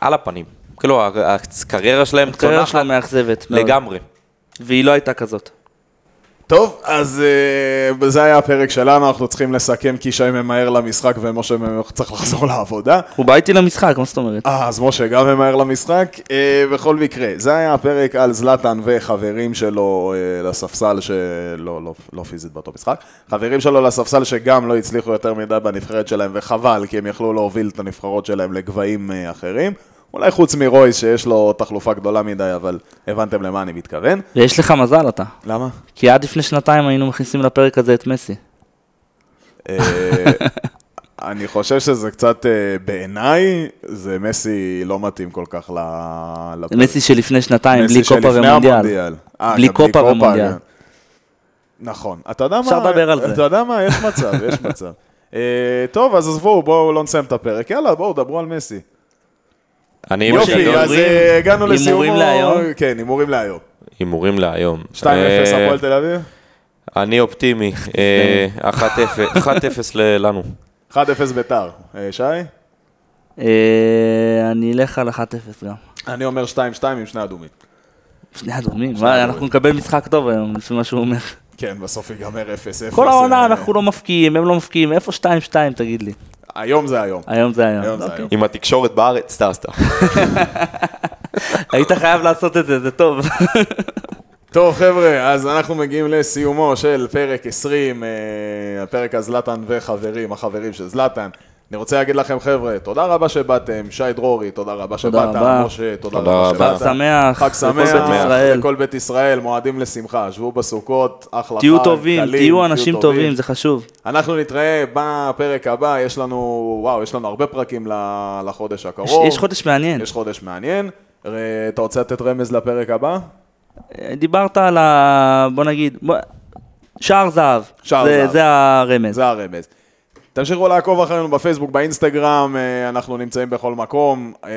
על הפנים. כאילו, הקריירה שלהם הקריירה צונחת מאכזבת. לגמרי. והיא לא הייתה כזאת. טוב, אז אה, זה היה הפרק שלנו, אנחנו צריכים לסכם כי שי ממהר למשחק ומשה צריך לחזור לעבודה. הוא בא איתי למשחק, מה זאת אומרת? אה, אז משה גם ממהר למשחק. אה, בכל מקרה, זה היה הפרק על זלאטן וחברים שלו אה, לספסל, שלא לא, לא פיזית באותו משחק, חברים שלו לספסל שגם לא הצליחו יותר מדי בנבחרת שלהם, וחבל, כי הם יכלו להוביל את הנבחרות שלהם לגבהים אה, אחרים. אולי חוץ מרויס שיש לו תחלופה גדולה מדי, אבל הבנתם למה אני מתכוון. ויש לך מזל אתה. למה? כי עד לפני שנתיים היינו מכניסים לפרק הזה את מסי. אה, אני חושב שזה קצת, אה, בעיניי, זה מסי לא מתאים כל כך. לפרק. מסי שלפני שנתיים, בלי קופה שלפני ומונדיאל. אה, בלי קופה ומונדיאל. נכון. אתה יודע מה? אפשר לדבר על זה. אתה יודע מה? יש מצב, יש מצב. אה, טוב, אז עזבו, בואו לא נסיים את הפרק. יאללה, בואו, דברו על מסי. אני יופי, אז אה, הגענו לסיומו. הימורים להיום? כן, הימורים להיום. הימורים להיום. 2-0 אה, הפועל תל אביב? אני אופטימי. אה, 1-0 1-0 ל- לנו. 1-0 ביתר. אה, שי? אני אלך על 1-0 גם. אני אומר 2-2 עם שני אדומים. שני אדומים, מה, אנחנו נקבל משחק טוב היום, לפי מה שהוא אומר. כן, בסוף ייגמר 0-0. כל העונה אנחנו לא מפקיעים, הם לא מפקיעים, איפה 2-2 תגיד לי? היום זה היום. היום זה היום. היום זה אוקיי. היום. עם התקשורת בארץ, סתם סתם. היית חייב לעשות את זה, זה טוב. טוב חבר'ה, אז אנחנו מגיעים לסיומו של פרק 20, אה, הפרק הזלטן וחברים, החברים של זלטן. אני רוצה להגיד לכם חבר'ה, תודה רבה שבאתם, שי דרורי, תודה רבה שבאת, רבה. משה, תודה רבה. שבאת. חג שמח. חג שמח. לכל בית ישראל, מועדים לשמחה, שבו בסוכות, אחלה תהיו חג, טובים, קלים, תהיו אנשים טובים, זה חשוב. אנחנו נתראה בפרק הבא, יש לנו, וואו, יש לנו הרבה פרקים ל- לחודש הקרוב. יש חודש מעניין. יש חודש מעניין. אתה רוצה לתת רמז לפרק הבא? דיברת על ה... בוא נגיד, בוא- שער זהב. שער זה- זהב. זה הרמז. זה הרמז. תמשיכו לעקוב אחרינו בפייסבוק, באינסטגרם, אה, אנחנו נמצאים בכל מקום. אה,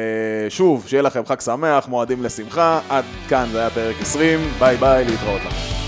שוב, שיהיה לכם חג שמח, מועדים לשמחה. עד כאן זה היה פרק 20, ביי ביי, להתראות לכם.